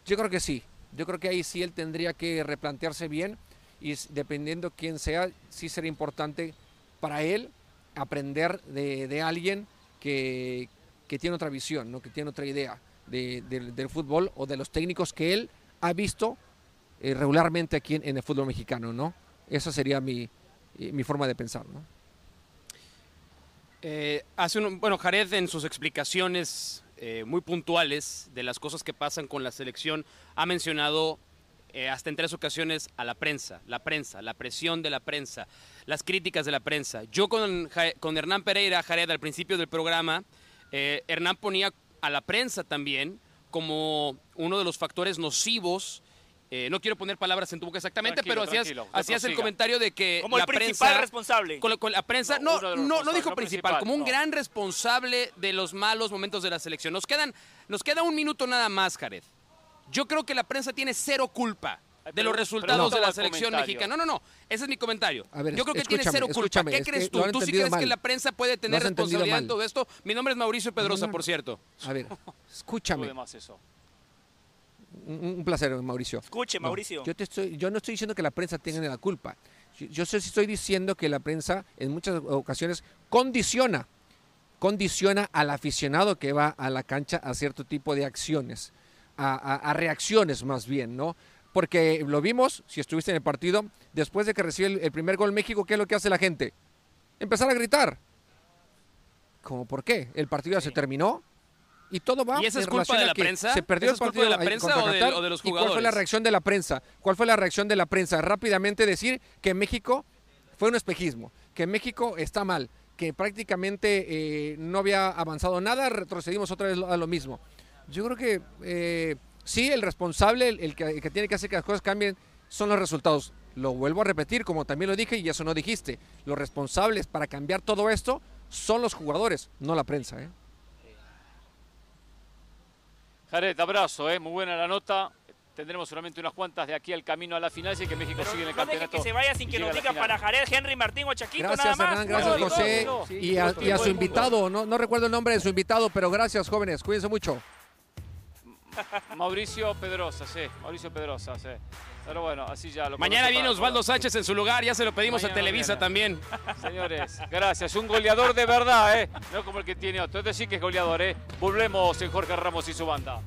yo creo que sí. Yo creo que ahí sí él tendría que replantearse bien y dependiendo quién sea, sí sería importante para él aprender de, alguien que, tiene otra visión, ¿no? que tiene otra idea del fútbol o de los técnicos que él ha visto eh, regularmente aquí en, el fútbol mexicano. ¿no? Esa sería mi, mi forma de pensar. ¿no? Eh, hace un, bueno, Jared en sus explicaciones eh, muy puntuales de las cosas que pasan con la selección. Ha mencionado eh, hasta en tres ocasiones a la prensa, la prensa, la presión de la prensa, las críticas de la prensa. Yo con, con Hernán Pereira, Jared, al principio del programa, eh, Hernán ponía a la prensa también como uno de los factores nocivos eh, no quiero poner palabras en tu boca exactamente, pero hacías, hacías el comentario de que como la el principal responsable. Con, la prensa, no, no, no, dijo principal, como un gran responsable de los malos momentos de la selección. Nos quedan, nos queda un minuto nada más, Jared. Yo creo que la prensa tiene cero culpa de los resultados de la selección mexicana. No, no, no. Ese es mi comentario. Yo creo que tiene cero culpa. ¿Qué crees tú? ¿Tú sí crees que la prensa puede tener responsabilidad en todo esto? Mi nombre es Mauricio Pedrosa, por cierto. A ver, escúchame. eso. Un, placer, Mauricio. Escuche, Mauricio. yo, te estoy, yo no estoy diciendo que la prensa tenga la culpa. Yo, sé si estoy diciendo que la prensa en muchas ocasiones condiciona, condiciona al aficionado que va a la cancha a cierto tipo de acciones, a, reacciones más bien, ¿no? Porque lo vimos, si estuviste en el partido, después de que recibe el, primer gol México, ¿qué es lo que hace la gente? Empezar a gritar. ¿Cómo por qué? ¿El partido ya se terminó? Y todo va ¿Y esa es culpa de la prensa? Se perdió el partido de la prensa o de, los jugadores? ¿Y cuál fue la reacción de la prensa? ¿Cuál fue la reacción de la prensa? Rápidamente decir que México fue un espejismo, que México está mal, que prácticamente eh, no había avanzado nada, retrocedimos otra vez a lo mismo. Yo creo que eh, sí, el responsable, el, que, el que tiene que hacer que las cosas cambien, son los resultados. Lo vuelvo a repetir, como también lo dije y eso no dijiste. Los responsables para cambiar todo esto son los jugadores, no la prensa. ¿eh? Jared, abrazo, ¿eh? muy buena la nota. Tendremos solamente unas cuantas de aquí al camino a la final, así que México sigue en el campeonato. que se vaya sin que nos diga para Jared, Henry Martín o Chaquito, gracias, nada más. gracias, José. y, a, su invitado, no, no recuerdo el nombre de su invitado, pero gracias, jóvenes. Cuídense mucho. Mauricio Pedrosa, sí. Mauricio Pedrosa, sí. Pero bueno, así ya lo Mañana viene Osvaldo Sánchez en su lugar, ya se lo pedimos a Televisa también. Señores, gracias. Un goleador de verdad, ¿eh? No como el que tiene otro. Es decir, que es goleador, ¿eh? Volvemos en Jorge Ramos y su banda.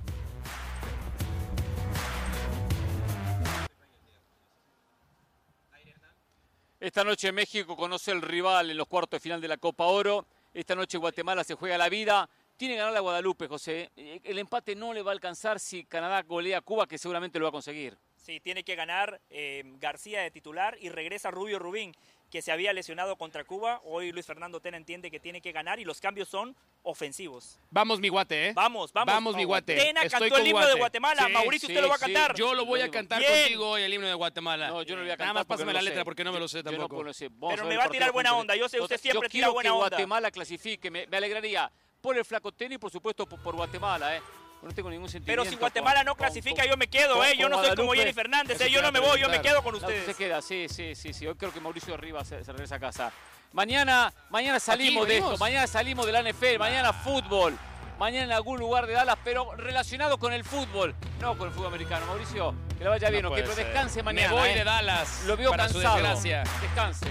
Esta noche México conoce el rival en los cuartos de final de la Copa Oro. Esta noche Guatemala se juega la vida. Tiene que ganar la Guadalupe, José. El empate no le va a alcanzar si Canadá golea a Cuba, que seguramente lo va a conseguir. Sí, tiene que ganar eh, García de titular y regresa Rubio Rubín, que se había lesionado contra Cuba. Hoy Luis Fernando Tena entiende que tiene que ganar y los cambios son ofensivos. Vamos, mi guate, ¿eh? Vamos, vamos. Vamos, mi guate. Tena cantó el himno de Guatemala. Mauricio, usted lo va a cantar. Yo lo voy a cantar contigo hoy, el himno de Guatemala. No, yo no lo voy a cantar. Nada más pásame la letra porque no me lo sé tampoco. Pero me va a tirar buena onda. Yo sé, usted siempre tira buena onda. Guatemala clasifique. Me, alegraría por el flaco tenis y por supuesto por, Guatemala. ¿eh? No tengo ningún sentimiento. Pero si Guatemala no clasifica, yo me quedo, ¿eh? Yo no soy como Jenny Fernández, ¿eh? Yo no me voy, yo me quedo con ustedes. Se queda, sí, sí, sí, sí. Hoy creo que Mauricio Rivas se, regresa a casa. Mañana, mañana salimos de esto, mañana salimos de la NFL, mañana fútbol, mañana en algún lugar de Dallas, pero relacionado con el fútbol, no con el fútbol americano. Mauricio, que le vaya bien, no ok, pero descanse mañana. Me voy de ¿eh? Dallas. Lo veo cansado. Descanse.